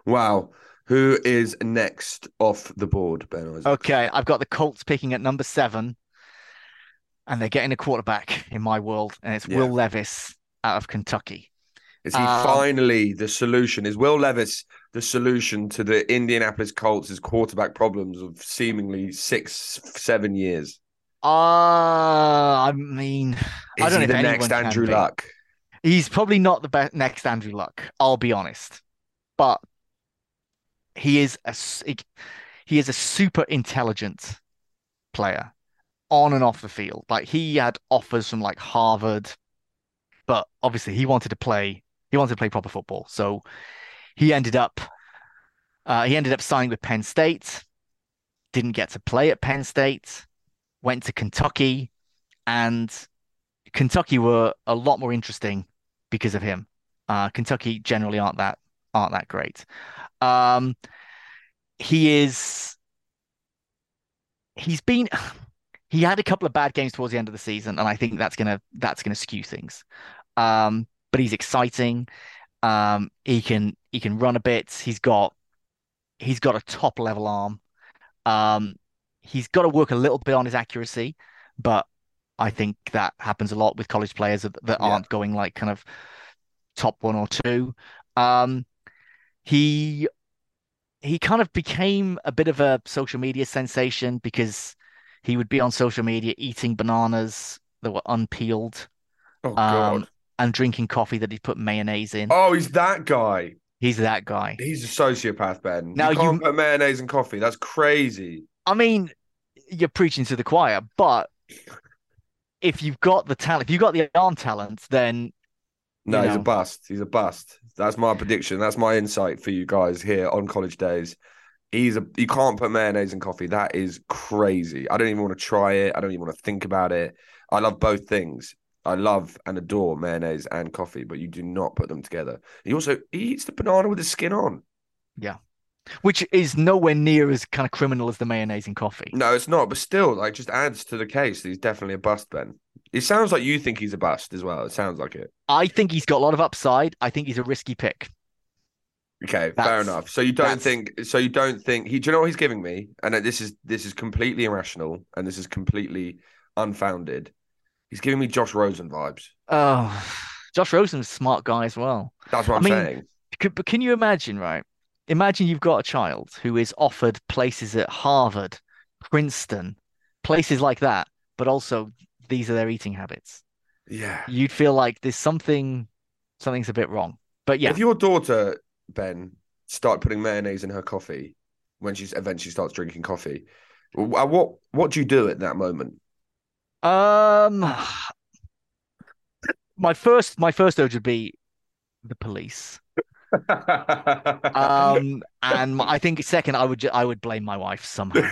Wow. Who is next off the board, Ben Isaac? Okay, I've got the Colts picking at number seven, and they're getting a quarterback in my world, and it's Yeah. Will Levis out of Kentucky. Is he Um, finally the solution? Is Will Levis the solution to the Indianapolis Colts' quarterback problems of seemingly six, seven years? Uh, I mean, Is I don't know the next Andrew. Luck? he's probably not the best next Andrew Luck. I'll be honest, but he is a he is a super intelligent player on and off the field. Like he had offers from like Harvard, but obviously he wanted to play. He wanted to play proper football, so he ended up uh, he ended up signing with Penn State. Didn't get to play at Penn State. Went to Kentucky, and Kentucky were a lot more interesting because of him. Uh, Kentucky generally aren't that aren't that great. Um, he is he's been he had a couple of bad games towards the end of the season, and I think that's gonna that's gonna skew things. Um, but he's exciting. Um, he can he can run a bit. He's got he's got a top level arm. Um, he's got to work a little bit on his accuracy, but I think that happens a lot with college players that, that Yeah. aren't going like kind of top one or two. Um, he he kind of became a bit of a social media sensation because he would be on social media eating bananas that were unpeeled Oh God! um, and drinking coffee that he put mayonnaise in. oh, he's that guy. He's that guy. He's a sociopath, Ben. Now you can't you- put mayonnaise in coffee. That's crazy. I mean, you're preaching to the choir, but if you've got the talent, if you've got the arm talent, then No, You he's a bust. He's a bust. That's my prediction. That's my insight for you guys here on College Daze. He's a you can't put mayonnaise in coffee. That is crazy. I don't even want to try it. I don't even want to think about it. I love both things. I love and adore mayonnaise and coffee, but you do not put them together. He also he eats the banana with the skin on. Which is nowhere near as kind of criminal as the mayonnaise in coffee. No, it's not, but still, like just adds to the case. that He's definitely a bust, Ben. It sounds like you think he's a bust as well. It sounds like it. I think he's got a lot of upside. I think he's a risky pick. Okay, fair enough. So you don't that's- think so you don't think he do you know what he's giving me? And this is this is completely irrational and this is completely unfounded. He's giving me Josh Rosen vibes. Oh, Josh Rosen's a smart guy as well. That's what I I'm mean- saying. Could, but can you imagine, right? Imagine you've got a child who is offered places at Harvard, Princeton, places like that, but also these are their eating habits. Yeah. You'd feel like there's something, something's a bit wrong. But yeah, If your daughter, Ben, start putting mayonnaise in her coffee, when she eventually starts drinking coffee. What what do you do at that moment? Um, my first my first urge would be the police um, and I think second, I would ju- I would blame my wife somehow.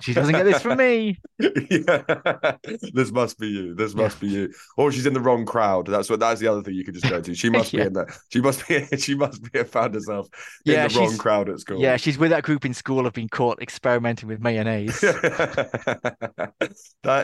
she doesn't get this from me. Yeah. This must be you. This must yeah. be you. Or she's in the wrong crowd. That's what. That's the other thing you could just go to. She must yeah. be in there. She must be. She must be found herself in yeah, the wrong crowd at school. Yeah, she's with that group in school have been caught experimenting with mayonnaise. that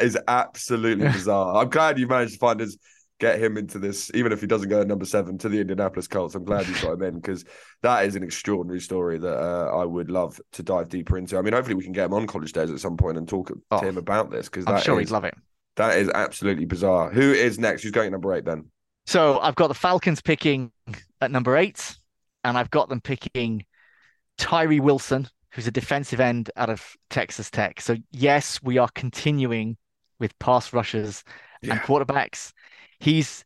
is absolutely bizarre. I'm glad you managed to find us get him into this, even if he doesn't go at number seven to the Indianapolis Colts. I'm glad you got him in because that is an extraordinary story that uh, I would love to dive deeper into. I mean, hopefully we can get him on College Daze at some point and talk oh, to him about this because I'm sure is, he'd love it. That is absolutely bizarre. Who is next? Who's going number eight then? So I've got the Falcons picking at number eight, and I've got them picking Tyree Wilson, who's a defensive end out of Texas Tech. So yes, we are continuing with pass rushers yeah. and quarterbacks he's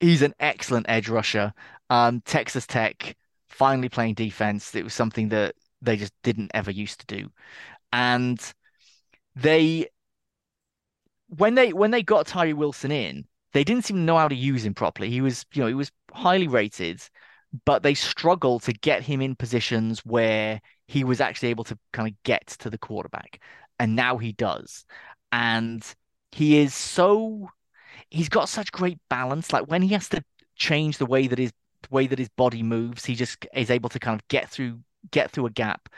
he's an excellent edge rusher. Um, Texas Tech finally playing defense. It was something that they just didn't ever used to do, and they when they when they got Tyree Wilson in, they didn't seem to know how to use him properly. He was you know he was highly rated, but they struggled to get him in positions where he was actually able to kind of get to the quarterback, and now he does, and he is so he's got such great balance. Like when he has to change the way that his way that his body moves, he just is able to kind of get through get through a gap,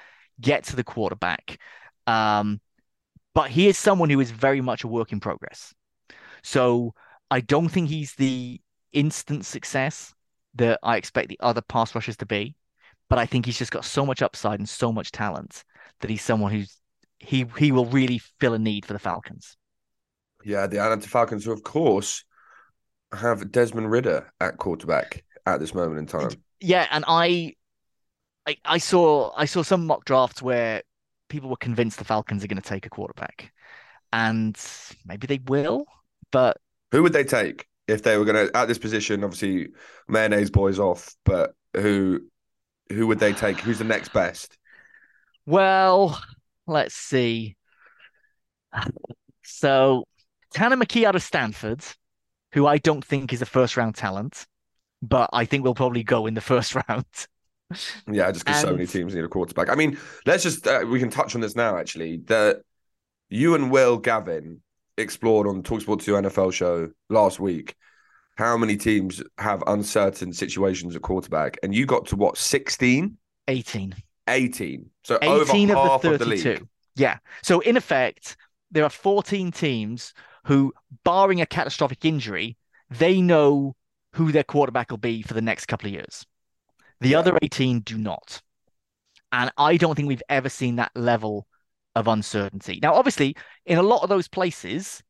get to the quarterback. Um, but he is someone who is very much a work in progress. So I don't think he's the instant success that I expect the other pass rushers to be. But I think he's just got so much upside and so much talent that he's someone who's he he will really fill a need for the Falcons. Yeah, the Atlanta Falcons, who of course have Desmond Ridder at quarterback at this moment in time. Yeah, and I, I, I saw I saw some mock drafts where people were convinced the Falcons are going to take a quarterback, and maybe they will. But who would they take if they were going to at this position? Obviously, mayonnaise boys off, but who who would they take? Who's the next best? Well, let's see. So Tanner McKee out of Stanford, who I don't think is a first round talent, but I think will probably go in the first round. Yeah, just because so many teams need a quarterback. I mean, let's just uh, we can touch on this now. Actually, that you and Will Gavin explored on Talksport Two NFL show last week. How many teams have uncertain situations at quarterback? And you got to what, 16? 18. 18. So 18 over half of the, 32. Of the league. Yeah. So in effect, there are 14 teams who, barring a catastrophic injury, they know who their quarterback will be for the next couple of years. The yeah. other 18 do not. And I don't think we've ever seen that level of uncertainty. Now, obviously, in a lot of those places,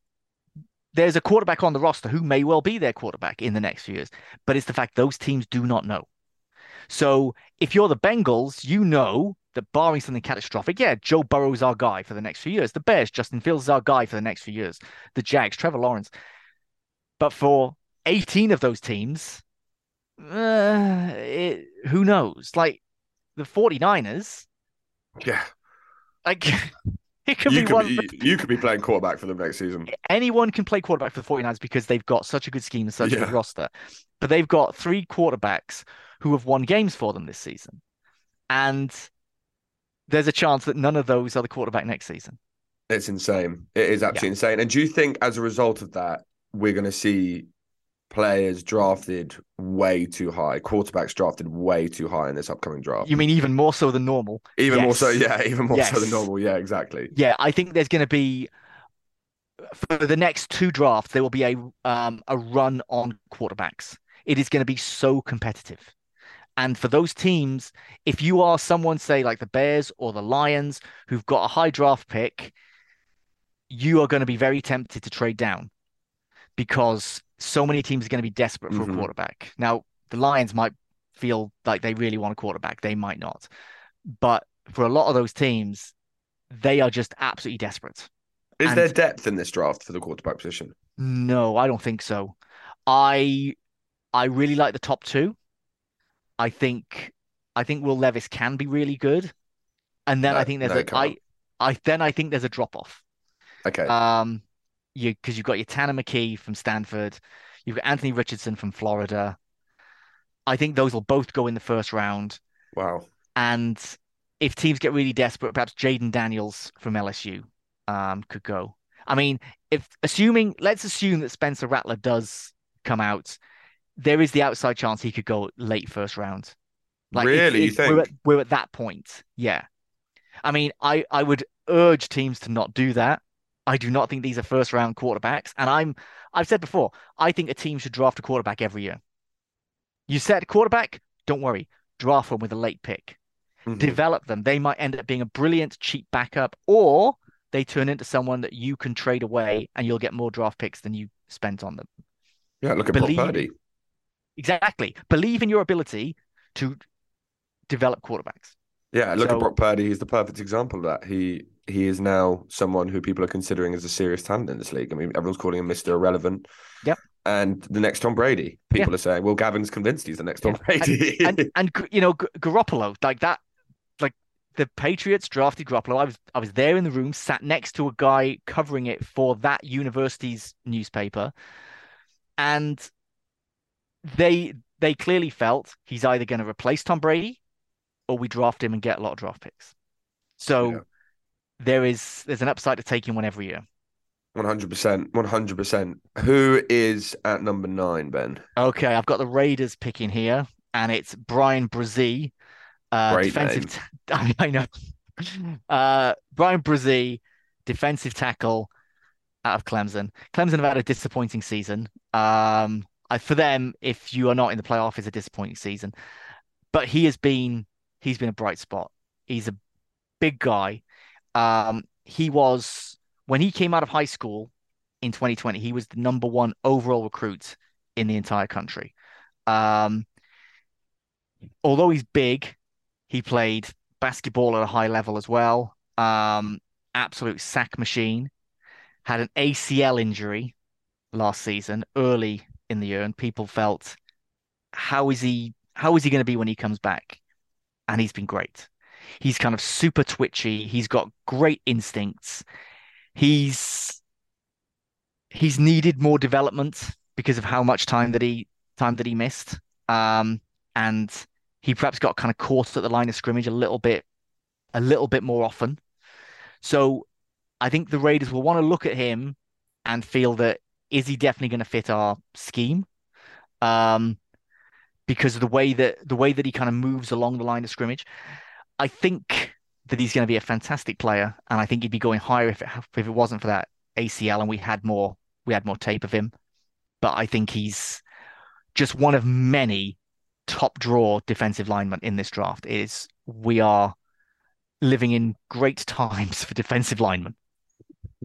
there's a quarterback on the roster who may well be their quarterback in the next few years, but it's the fact those teams do not know. So if you're the Bengals, you know that barring something catastrophic, yeah, Joe Burrow's our guy for the next few years. The Bears, Justin Fields is our guy for the next few years. The Jags, Trevor Lawrence. But for 18 of those teams, uh, it, who knows? Like the 49ers. Yeah. Like it could you be could one. Be, you could be playing quarterback for them next season. Anyone can play quarterback for the 49ers because they've got such a good scheme and such yeah. a good roster. But they've got three quarterbacks who have won games for them this season. And there's a chance that none of those are the quarterback next season. It's insane. It is absolutely yeah. insane. And do you think as a result of that, we're going to see players drafted way too high, quarterbacks drafted way too high in this upcoming draft? You mean even more so than normal? Even yes. more so, yeah, even more yes. so than normal. Yeah, exactly. Yeah, I think there's going to be for the next two drafts there will be a um, a run on quarterbacks. It is going to be so competitive. And for those teams, if you are someone, say, like the Bears or the Lions, who've got a high draft pick, you are going to be very tempted to trade down because so many teams are going to be desperate for mm-hmm. a quarterback. Now, the Lions might feel like they really want a quarterback, they might not. But for a lot of those teams, they are just absolutely desperate. Is and there depth in this draft for the quarterback position? No, I don't think so. I I really like the top two. I think I think Will Levis can be really good, and then no, I think there's no, a I, I then I think there's a drop off. Okay. Um, you because you've got your Tanner McKee from Stanford, you've got Anthony Richardson from Florida. I think those will both go in the first round. Wow. And if teams get really desperate, perhaps Jayden Daniels from LSU um, could go. I mean, if assuming, let's assume that Spencer Rattler does come out, there is the outside chance he could go late first round. Like really, you think we're at, we're at that point? Yeah. I mean, I I would urge teams to not do that. I do not think these are first round quarterbacks, and I'm I've said before, I think a team should draft a quarterback every year. You set quarterback, don't worry, draft them with a late pick. Mm-hmm. Develop them. They might end up being a brilliant cheap backup, or they turn into someone that you can trade away and you'll get more draft picks than you spent on them. Yeah, look at Believe, Brock Purdy. Exactly. Believe in your ability to develop quarterbacks. Yeah, look so, at Brock Purdy. He's the perfect example of that. He he is now someone who people are considering as a serious talent in this league. I mean, everyone's calling him Mr. Irrelevant. Yep. And the next Tom Brady. People yeah. are saying, well, Gavin's convinced he's the next Tom yeah. Brady. and, and, and, you know, Garoppolo, like that, like the Patriots drafted Garoppolo. I was I was there in the room, sat next to a guy covering it for that university's newspaper, and they they clearly felt he's either going to replace Tom Brady or we draft him and get a lot of draft picks. So yeah. there is there's an upside to taking one every year. One hundred percent, one hundred percent. Who is at number nine, Ben? Okay, I've got the Raiders picking here, and it's Bryan Bresee, uh, defensive. T- I know. Uh, Bryan Bresee, defensive tackle out of Clemson. Clemson have had a disappointing season. Um, for them, if you are not in the playoff, is a disappointing season. But he has been he's been a bright spot. He's a big guy. Um, he was when he came out of high school in 2020, he was the number one overall recruit in the entire country. Um, although he's big, he played basketball at a high level as well. Um, absolute sack machine. Had an ACL injury last season, early in the year, and people felt, how is he? How is he going to be when he comes back? and he's been great. He's kind of super twitchy. He's got great instincts. He's he's needed more development because of how much time that he time that he missed. Um, and he perhaps got kind of caught at the line of scrimmage a little bit a little bit more often. So I think the Raiders will want to look at him and feel that is he definitely going to fit our scheme? Um, because of the way that the way that he kind of moves along the line of scrimmage. I think that he's going to be a fantastic player, and I think he'd be going higher if it if it wasn't for that ACL and we had more we had more tape of him. But I think he's just one of many top draw defensive linemen in this draft. It is we are living in great times for defensive linemen.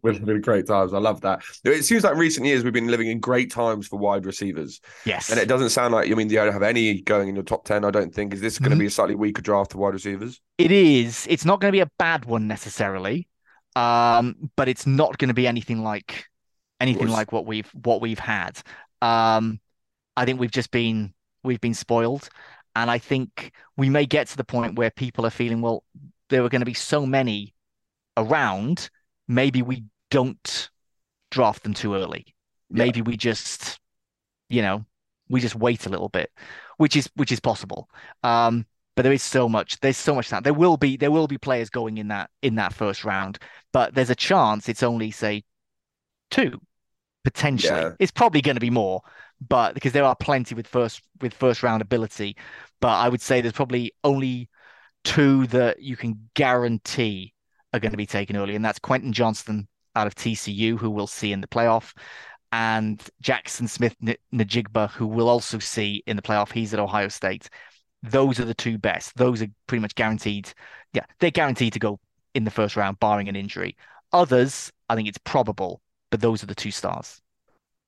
We're living in great times. I love that. It seems like recent years we've been living in great times for wide receivers. Yes. And it doesn't sound like, I mean, you don't have any going in your top 10, I don't think. Is this going to mm-hmm. be a slightly weaker draft for wide receivers? It is. It's not going to be a bad one necessarily, um, but it's not going to be anything like anything like what we've what we've had. Um, I think we've just been we've been spoiled, and I think we may get to the point where people are feeling, well, there are going to be so many around maybe we don't draft them too early. Yeah. Maybe we just, you know, we just wait a little bit, which is which is possible. Um, but there is so much. There's so much that there will be there will be players going in that in that first round, but there's a chance it's only say two potentially. Yeah. It's probably going to be more, but because there are plenty with first with first round ability, but I would say there's probably only two that you can guarantee are going to be taken early, and that's Quentin Johnston out of TCU, who we'll see in the playoff, and Jackson Smith-Njigba, who we'll also see in the playoff. He's at Ohio State. Those are the two best. Those are pretty much guaranteed. Yeah, they're guaranteed to go in the first round, barring an injury. Others, I think it's probable, but those are the two stars.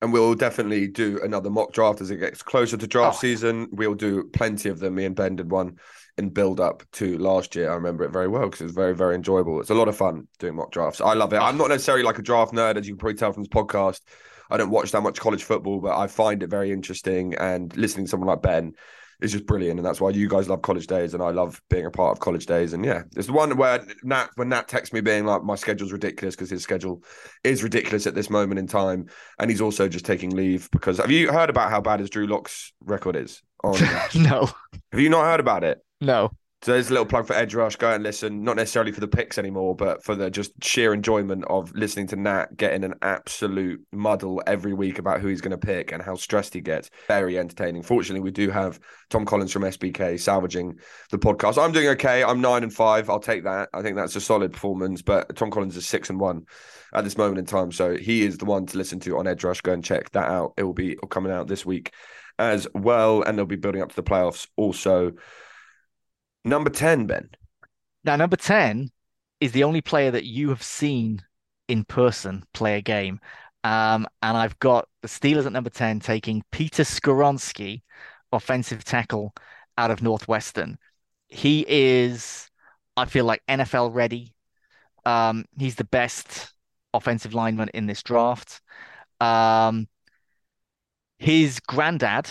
And we'll definitely do another mock draft as it gets closer to draft oh. season. We'll do plenty of them. Me and Ben did one in build up to last year. I remember it very well because it was very, very enjoyable. It's a lot of fun doing mock drafts. I love it. I'm not necessarily like a draft nerd, as you can probably tell from this podcast. I don't watch that much college football, but I find it very interesting. And listening to someone like Ben is just brilliant, and that's why you guys love College Daze, and I love being a part of College Daze. And yeah, it's the one where Nat when Nat texts me being like, my schedule's ridiculous because his schedule is ridiculous at this moment in time, and he's also just taking leave because have you heard about how bad his Drew Lock's record is? On no, have you not heard about it? No. So there's a little plug for Edge Rush. Go and listen, not necessarily for the picks anymore, but for the just sheer enjoyment of listening to Nat getting an absolute muddle every week about who he's going to pick and how stressed he gets. Very entertaining. Fortunately, we do have Tom Collins from SBK salvaging the podcast. I'm doing okay. I'm nine and five. I'll take that. I think that's a solid performance. But Tom Collins is six and one at this moment in time, so he is the one to listen to on Edge Rush. Go and check that out. It will be coming out this week as well, and they'll be building up to the playoffs also. Number 10, Ben. Now, number 10 is the only player that you have seen in person play a game. Um, and I've got the Steelers at number 10 taking Peter Skoronski, offensive tackle out of Northwestern. He is, I feel like, NFL ready. Um, he's the best offensive lineman in this draft. Um, his granddad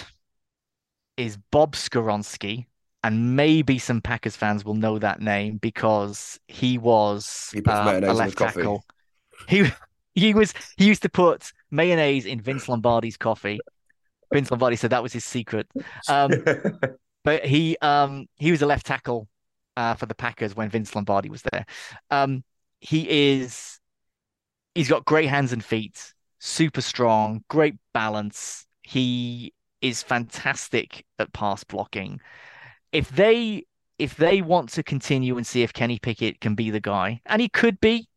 is Bob Skoronski, and maybe some Packers fans will know that name because he was he uh, a left tackle. He he was he used to put mayonnaise in Vince Lombardi's coffee. Vince Lombardi said that was his secret. Um, but he um he was a left tackle uh, for the Packers when Vince Lombardi was there. Um, he is he's got great hands and feet, super strong, great balance. He is fantastic at pass blocking if they if they want to continue and see if Kenny Pickett can be the guy, and he could be,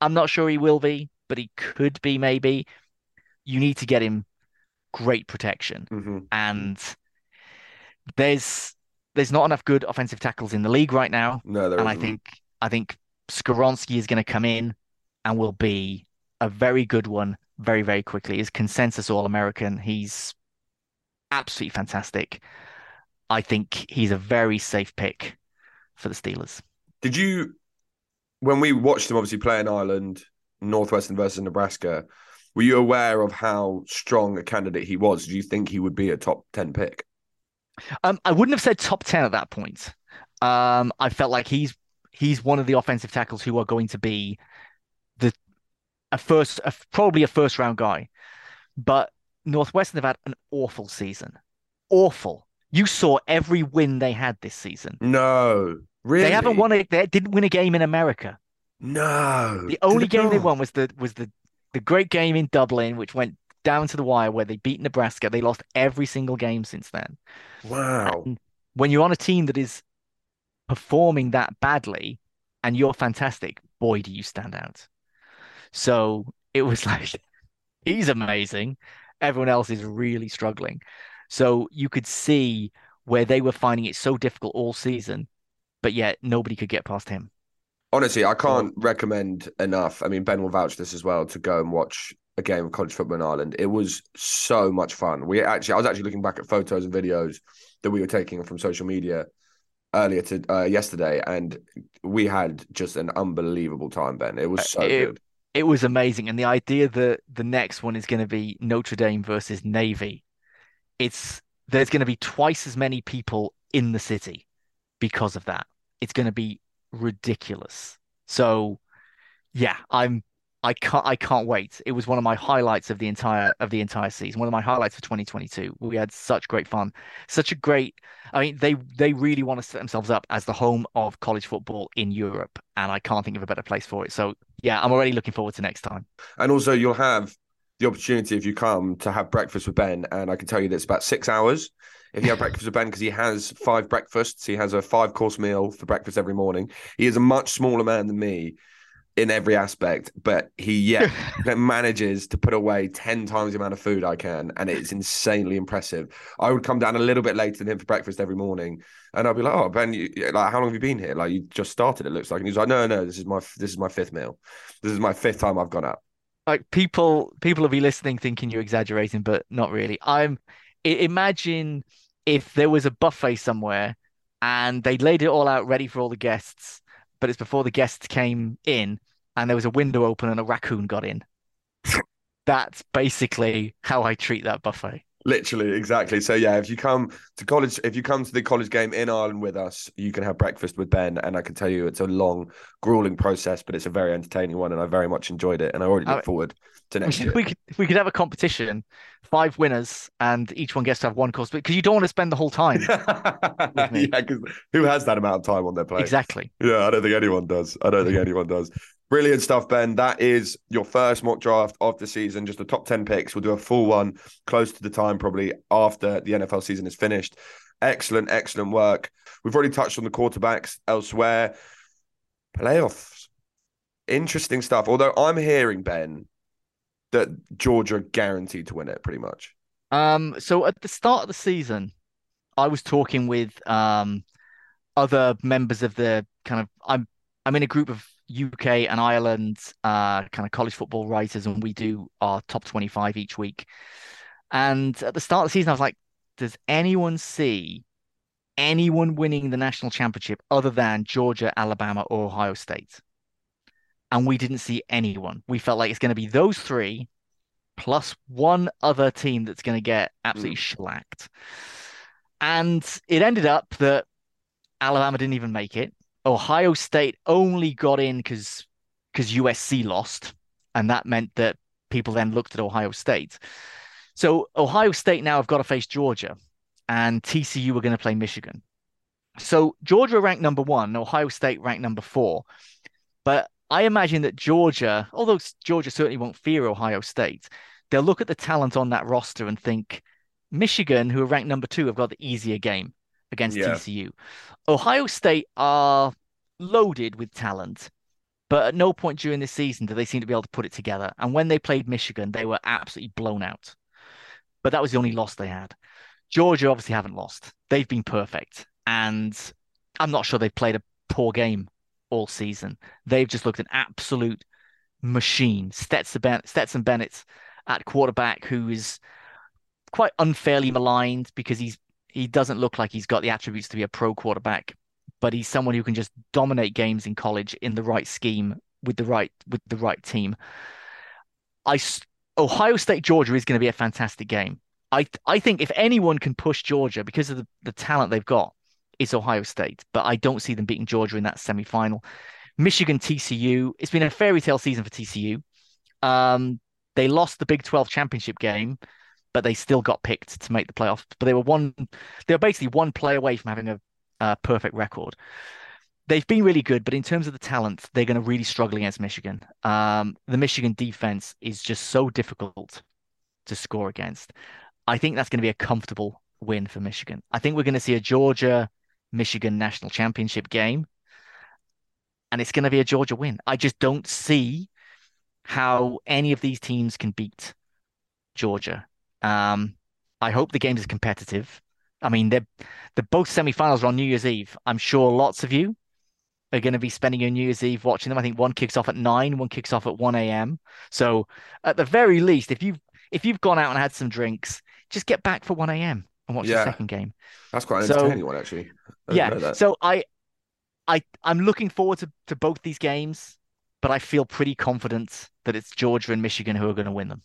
I'm not sure he will be, but he could be maybe. You need to get him great protection, mm-hmm. and there's there's not enough good offensive tackles in the league right now. No, there and isn't. I think I think Skoronski is going to come in and will be a very good one very very quickly. He's consensus All American. He's absolutely fantastic. I think he's a very safe pick for the Steelers. Did you, when we watched him obviously play in Ireland, Northwestern versus Nebraska, were you aware of how strong a candidate he was? Do you think he would be a top 10 pick? Um, I wouldn't have said top 10 at that point. Um, I felt like he's he's one of the offensive tackles who are going to be the a first a, probably a first round guy. But Northwestern have had an awful season. Awful. You saw every win they had this season. No, really. They haven't won a. They didn't win a game in America. No. The only game not. they won was the was the the great game in Dublin, which went down to the wire, where they beat Nebraska. They lost every single game since then. Wow. And when you're on a team that is performing that badly, and you're fantastic, boy, do you stand out. So it was like he's amazing. Everyone else is really struggling. So you could see where they were finding it so difficult all season, but yet nobody could get past him. Honestly, I can't recommend enough. I mean, Ben will vouch this as well to go and watch a game of college football in Ireland. It was so much fun. We actually, I was actually looking back at photos and videos that we were taking from social media earlier to uh, yesterday, and we had just an unbelievable time. Ben, it was so it, good. It was amazing, and the idea that the next one is going to be Notre Dame versus Navy it's there's going to be twice as many people in the city because of that. It's going to be ridiculous. So, yeah, I'm I can't I can't wait. It was one of my highlights of the entire of the entire season. One of my highlights of 2022. We had such great fun. Such a great I mean they they really want to set themselves up as the home of college football in Europe and I can't think of a better place for it. So, yeah, I'm already looking forward to next time. And also you'll have the opportunity if you come to have breakfast with Ben, and I can tell you that it's about six hours. If you have breakfast with Ben, because he has five breakfasts, he has a five course meal for breakfast every morning. He is a much smaller man than me in every aspect, but he yet manages to put away 10 times the amount of food I can. And it's insanely impressive. I would come down a little bit later than him for breakfast every morning. And I'd be like, oh, Ben, you, like, how long have you been here? Like, you just started, it looks like. And he's like, no, no, this is my, this is my fifth meal. This is my fifth time I've gone out like people people will be listening thinking you're exaggerating, but not really. I'm imagine if there was a buffet somewhere and they laid it all out ready for all the guests, but it's before the guests came in and there was a window open and a raccoon got in. That's basically how I treat that buffet. Literally, exactly. So yeah, if you come to college, if you come to the college game in Ireland with us, you can have breakfast with Ben, and I can tell you it's a long, grueling process, but it's a very entertaining one, and I very much enjoyed it, and I already look forward to next we, year. We could, we could have a competition, five winners, and each one gets to have one course, because you don't want to spend the whole time. yeah, because who has that amount of time on their plate? Exactly. Yeah, I don't think anyone does. I don't think anyone does. Brilliant stuff, Ben. That is your first mock draft of the season, just the top 10 picks. We'll do a full one close to the time, probably after the NFL season is finished. Excellent, excellent work. We've already touched on the quarterbacks elsewhere. Playoffs. Interesting stuff. Although I'm hearing, Ben, that Georgia guaranteed to win it pretty much. Um, so at the start of the season, I was talking with um other members of the kind of I'm I'm in a group of UK and Ireland uh, kind of college football writers, and we do our top 25 each week. And at the start of the season, I was like, does anyone see anyone winning the national championship other than Georgia, Alabama, or Ohio State? And we didn't see anyone. We felt like it's going to be those three plus one other team that's going to get absolutely mm. shellacked. And it ended up that Alabama didn't even make it. Ohio State only got in because because USC lost, and that meant that people then looked at Ohio State. So Ohio State now have got to face Georgia, and TCU are going to play Michigan. So Georgia ranked number one, Ohio State ranked number four. But I imagine that Georgia, although Georgia certainly won't fear Ohio State, they'll look at the talent on that roster and think Michigan, who are ranked number two, have got the easier game against yeah. TCU. Ohio State are loaded with talent, but at no point during this season do they seem to be able to put it together. And when they played Michigan, they were absolutely blown out. But that was the only loss they had. Georgia obviously haven't lost. They've been perfect. And I'm not sure they've played a poor game all season. They've just looked an absolute machine. Stetson, ben- Stetson Bennett at quarterback, who is quite unfairly maligned because he's he doesn't look like he's got the attributes to be a pro quarterback, but he's someone who can just dominate games in college in the right scheme with the right with the right team. I Ohio State Georgia is going to be a fantastic game. I I think if anyone can push Georgia because of the, the talent they've got, it's Ohio State. But I don't see them beating Georgia in that semifinal. Michigan TCU. It's been a fairy tale season for TCU. Um, they lost the Big 12 championship game but they still got picked to make the playoffs. But they were one, they were basically one play away from having a, a perfect record. They've been really good, but in terms of the talent, they're going to really struggle against Michigan. Um, the Michigan defense is just so difficult to score against. I think that's going to be a comfortable win for Michigan. I think we're going to see a Georgia Michigan national championship game, and it's going to be a Georgia win. I just don't see how any of these teams can beat Georgia. Um, I hope the game is competitive. I mean, they're, they're both semi-finals are on New Year's Eve. I'm sure lots of you are going to be spending your New Year's Eve watching them. I think one kicks off at nine, one kicks off at one a.m. So at the very least, if you've if you've gone out and had some drinks, just get back for one a.m. and watch yeah. the second game. That's quite an so, entertaining one, actually. Yeah. So I, I, I'm looking forward to to both these games, but I feel pretty confident that it's Georgia and Michigan who are going to win them.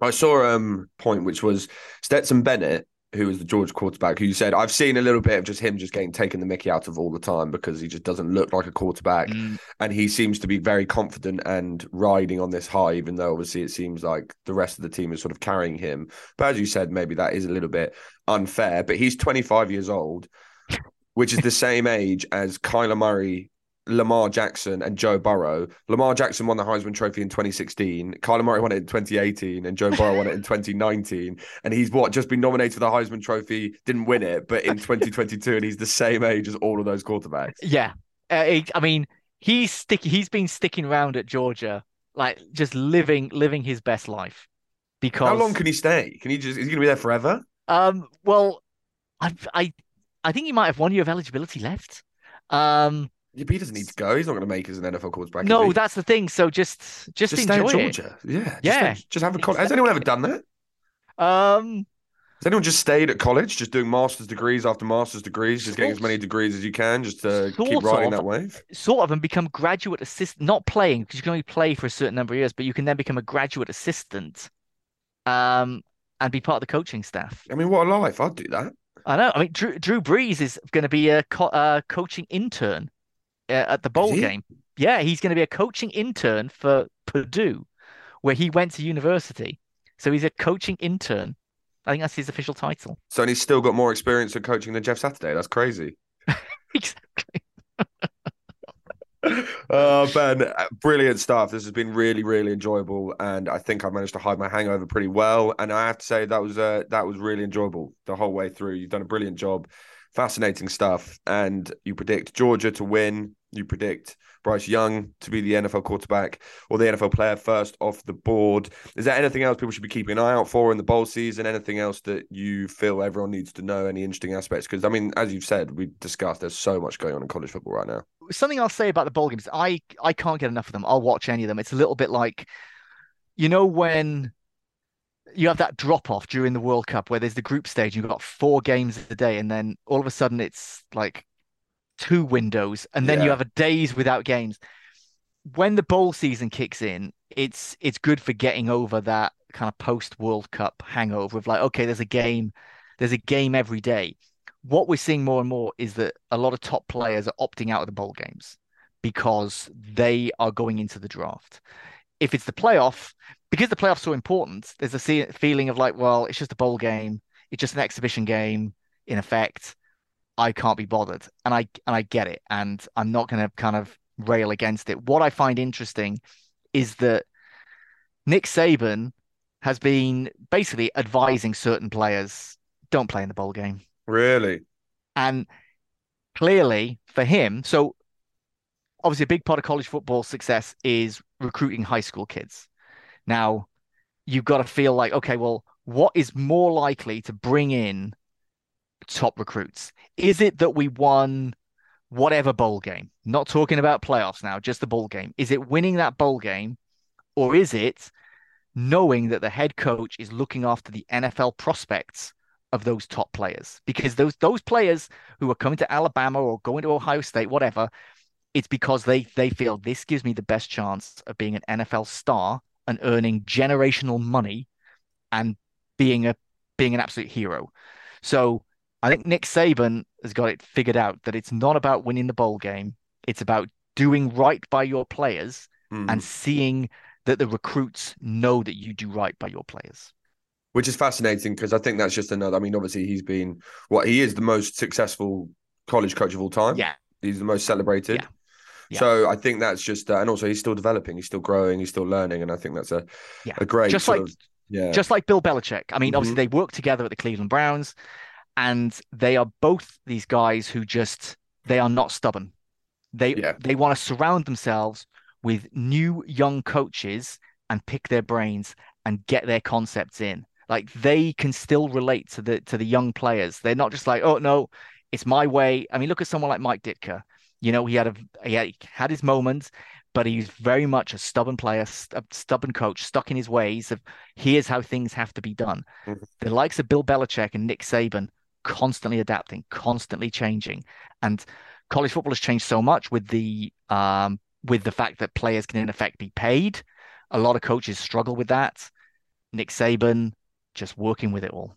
I saw um point which was Stetson Bennett, who was the George quarterback, who said I've seen a little bit of just him just getting taken the Mickey out of all the time because he just doesn't look like a quarterback, mm. and he seems to be very confident and riding on this high, even though obviously it seems like the rest of the team is sort of carrying him. But as you said, maybe that is a little bit unfair. But he's 25 years old, which is the same age as Kyler Murray Lamar Jackson and Joe Burrow. Lamar Jackson won the Heisman Trophy in 2016. Kyler Murray won it in 2018, and Joe Burrow won it in 2019. And he's what just been nominated for the Heisman Trophy, didn't win it, but in 2022, and he's the same age as all of those quarterbacks. Yeah, uh, I mean, he's stick. He's been sticking around at Georgia, like just living living his best life. Because how long can he stay? Can he just? Is he going to be there forever? Um. Well, I I I think he might have one year of eligibility left. Um he doesn't need to go. He's not going to make as an NFL quarterback. No, that's the thing. So just just, just enjoy stay at Georgia. It. Yeah, yeah. Just, just have a college. Has anyone ever done that? Um, has anyone just stayed at college, just doing master's degrees after master's degrees, just getting as many degrees as you can, just to keep riding of, that wave? Sort of, and become graduate assistant. Not playing because you can only play for a certain number of years, but you can then become a graduate assistant. Um, and be part of the coaching staff. I mean, what a life! I'd do that. I know. I mean, Drew, Drew Brees is going to be a co- uh, coaching intern at the bowl game. Yeah, he's going to be a coaching intern for Purdue, where he went to university. So he's a coaching intern. I think that's his official title. So and he's still got more experience at coaching than Jeff Saturday. That's crazy. exactly. oh Ben, uh, brilliant stuff. This has been really, really enjoyable, and I think I managed to hide my hangover pretty well. And I have to say that was uh, that was really enjoyable the whole way through. You've done a brilliant job, fascinating stuff, and you predict Georgia to win. You predict Bryce Young to be the NFL quarterback or the NFL player first off the board. Is there anything else people should be keeping an eye out for in the bowl season? Anything else that you feel everyone needs to know? Any interesting aspects? Because I mean, as you've said, we discussed. There's so much going on in college football right now. Something I'll say about the bowl games. I I can't get enough of them. I'll watch any of them. It's a little bit like, you know, when you have that drop off during the World Cup where there's the group stage, you've got four games a day, and then all of a sudden it's like two windows, and then yeah. you have a days without games. When the bowl season kicks in, it's it's good for getting over that kind of post World Cup hangover of like, okay, there's a game, there's a game every day. What we're seeing more and more is that a lot of top players are opting out of the bowl games because they are going into the draft. If it's the playoff, because the playoff's so important, there's a feeling of like, well, it's just a bowl game, it's just an exhibition game in effect. I can't be bothered, and I and I get it, and I'm not going to kind of rail against it. What I find interesting is that Nick Saban has been basically advising certain players don't play in the bowl game. Really? And clearly for him, so obviously a big part of college football success is recruiting high school kids. Now, you've got to feel like, okay, well, what is more likely to bring in top recruits? Is it that we won whatever bowl game? Not talking about playoffs now, just the bowl game. Is it winning that bowl game, or is it knowing that the head coach is looking after the NFL prospects of those top players? Because those those players who are coming to Alabama or going to Ohio State, whatever, it's because they they feel this gives me the best chance of being an NFL star and earning generational money and being a being an absolute hero. So I think Nick Saban has got it figured out that it's not about winning the bowl game. It's about doing right by your players mm. and seeing that the recruits know that you do right by your players. Which is fascinating because I think that's just another. I mean, obviously, he's been what he is the most successful college coach of all time. Yeah. He's the most celebrated. Yeah. Yeah. So I think that's just, uh, and also he's still developing, he's still growing, he's still learning, and I think that's a yeah. a great just like of, yeah, just like Bill Belichick. I mean, mm-hmm. obviously they work together at the Cleveland Browns and they are both these guys who just they are not stubborn. They yeah. they want to surround themselves with new young coaches and pick their brains and get their concepts in. Like they can still relate to the to the young players. They're not just like, oh no, it's my way. I mean, look at someone like Mike Ditka. You know, he had a he had, he had his moments, but he's very much a stubborn player, a stubborn coach, stuck in his ways of here's how things have to be done. Mm-hmm. The likes of Bill Belichick and Nick Saban constantly adapting, constantly changing. And college football has changed so much with the um, with the fact that players can in effect be paid. A lot of coaches struggle with that. Nick Saban just working with it all.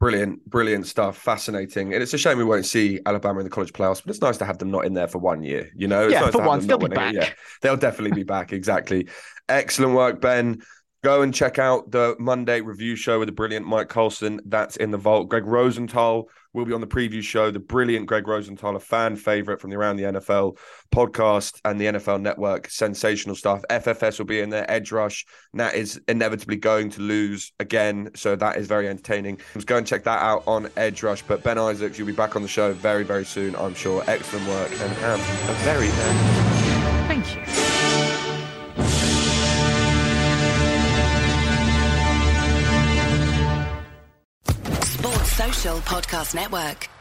Brilliant, brilliant stuff. Fascinating. And it's a shame we won't see Alabama in the college playoffs, but it's nice to have them not in there for one year. You know, it's yeah, nice for once they'll be back. Yeah, they'll definitely be back. Exactly. Excellent work, Ben. Go and check out the Monday review show with the brilliant Mike Carlson. That's in the vault. Greg Rosenthal will be on the preview show. The brilliant Greg Rosenthal, a fan favorite from the Around the NFL podcast and the NFL Network. Sensational stuff. FFS will be in there. Edge Rush. Nat is inevitably going to lose again, so that is very entertaining. Let's go and check that out on Edge Rush. But Ben Isaacs, you'll be back on the show very, very soon, I'm sure. Excellent work and have a very, very Thank you. Podcast Network.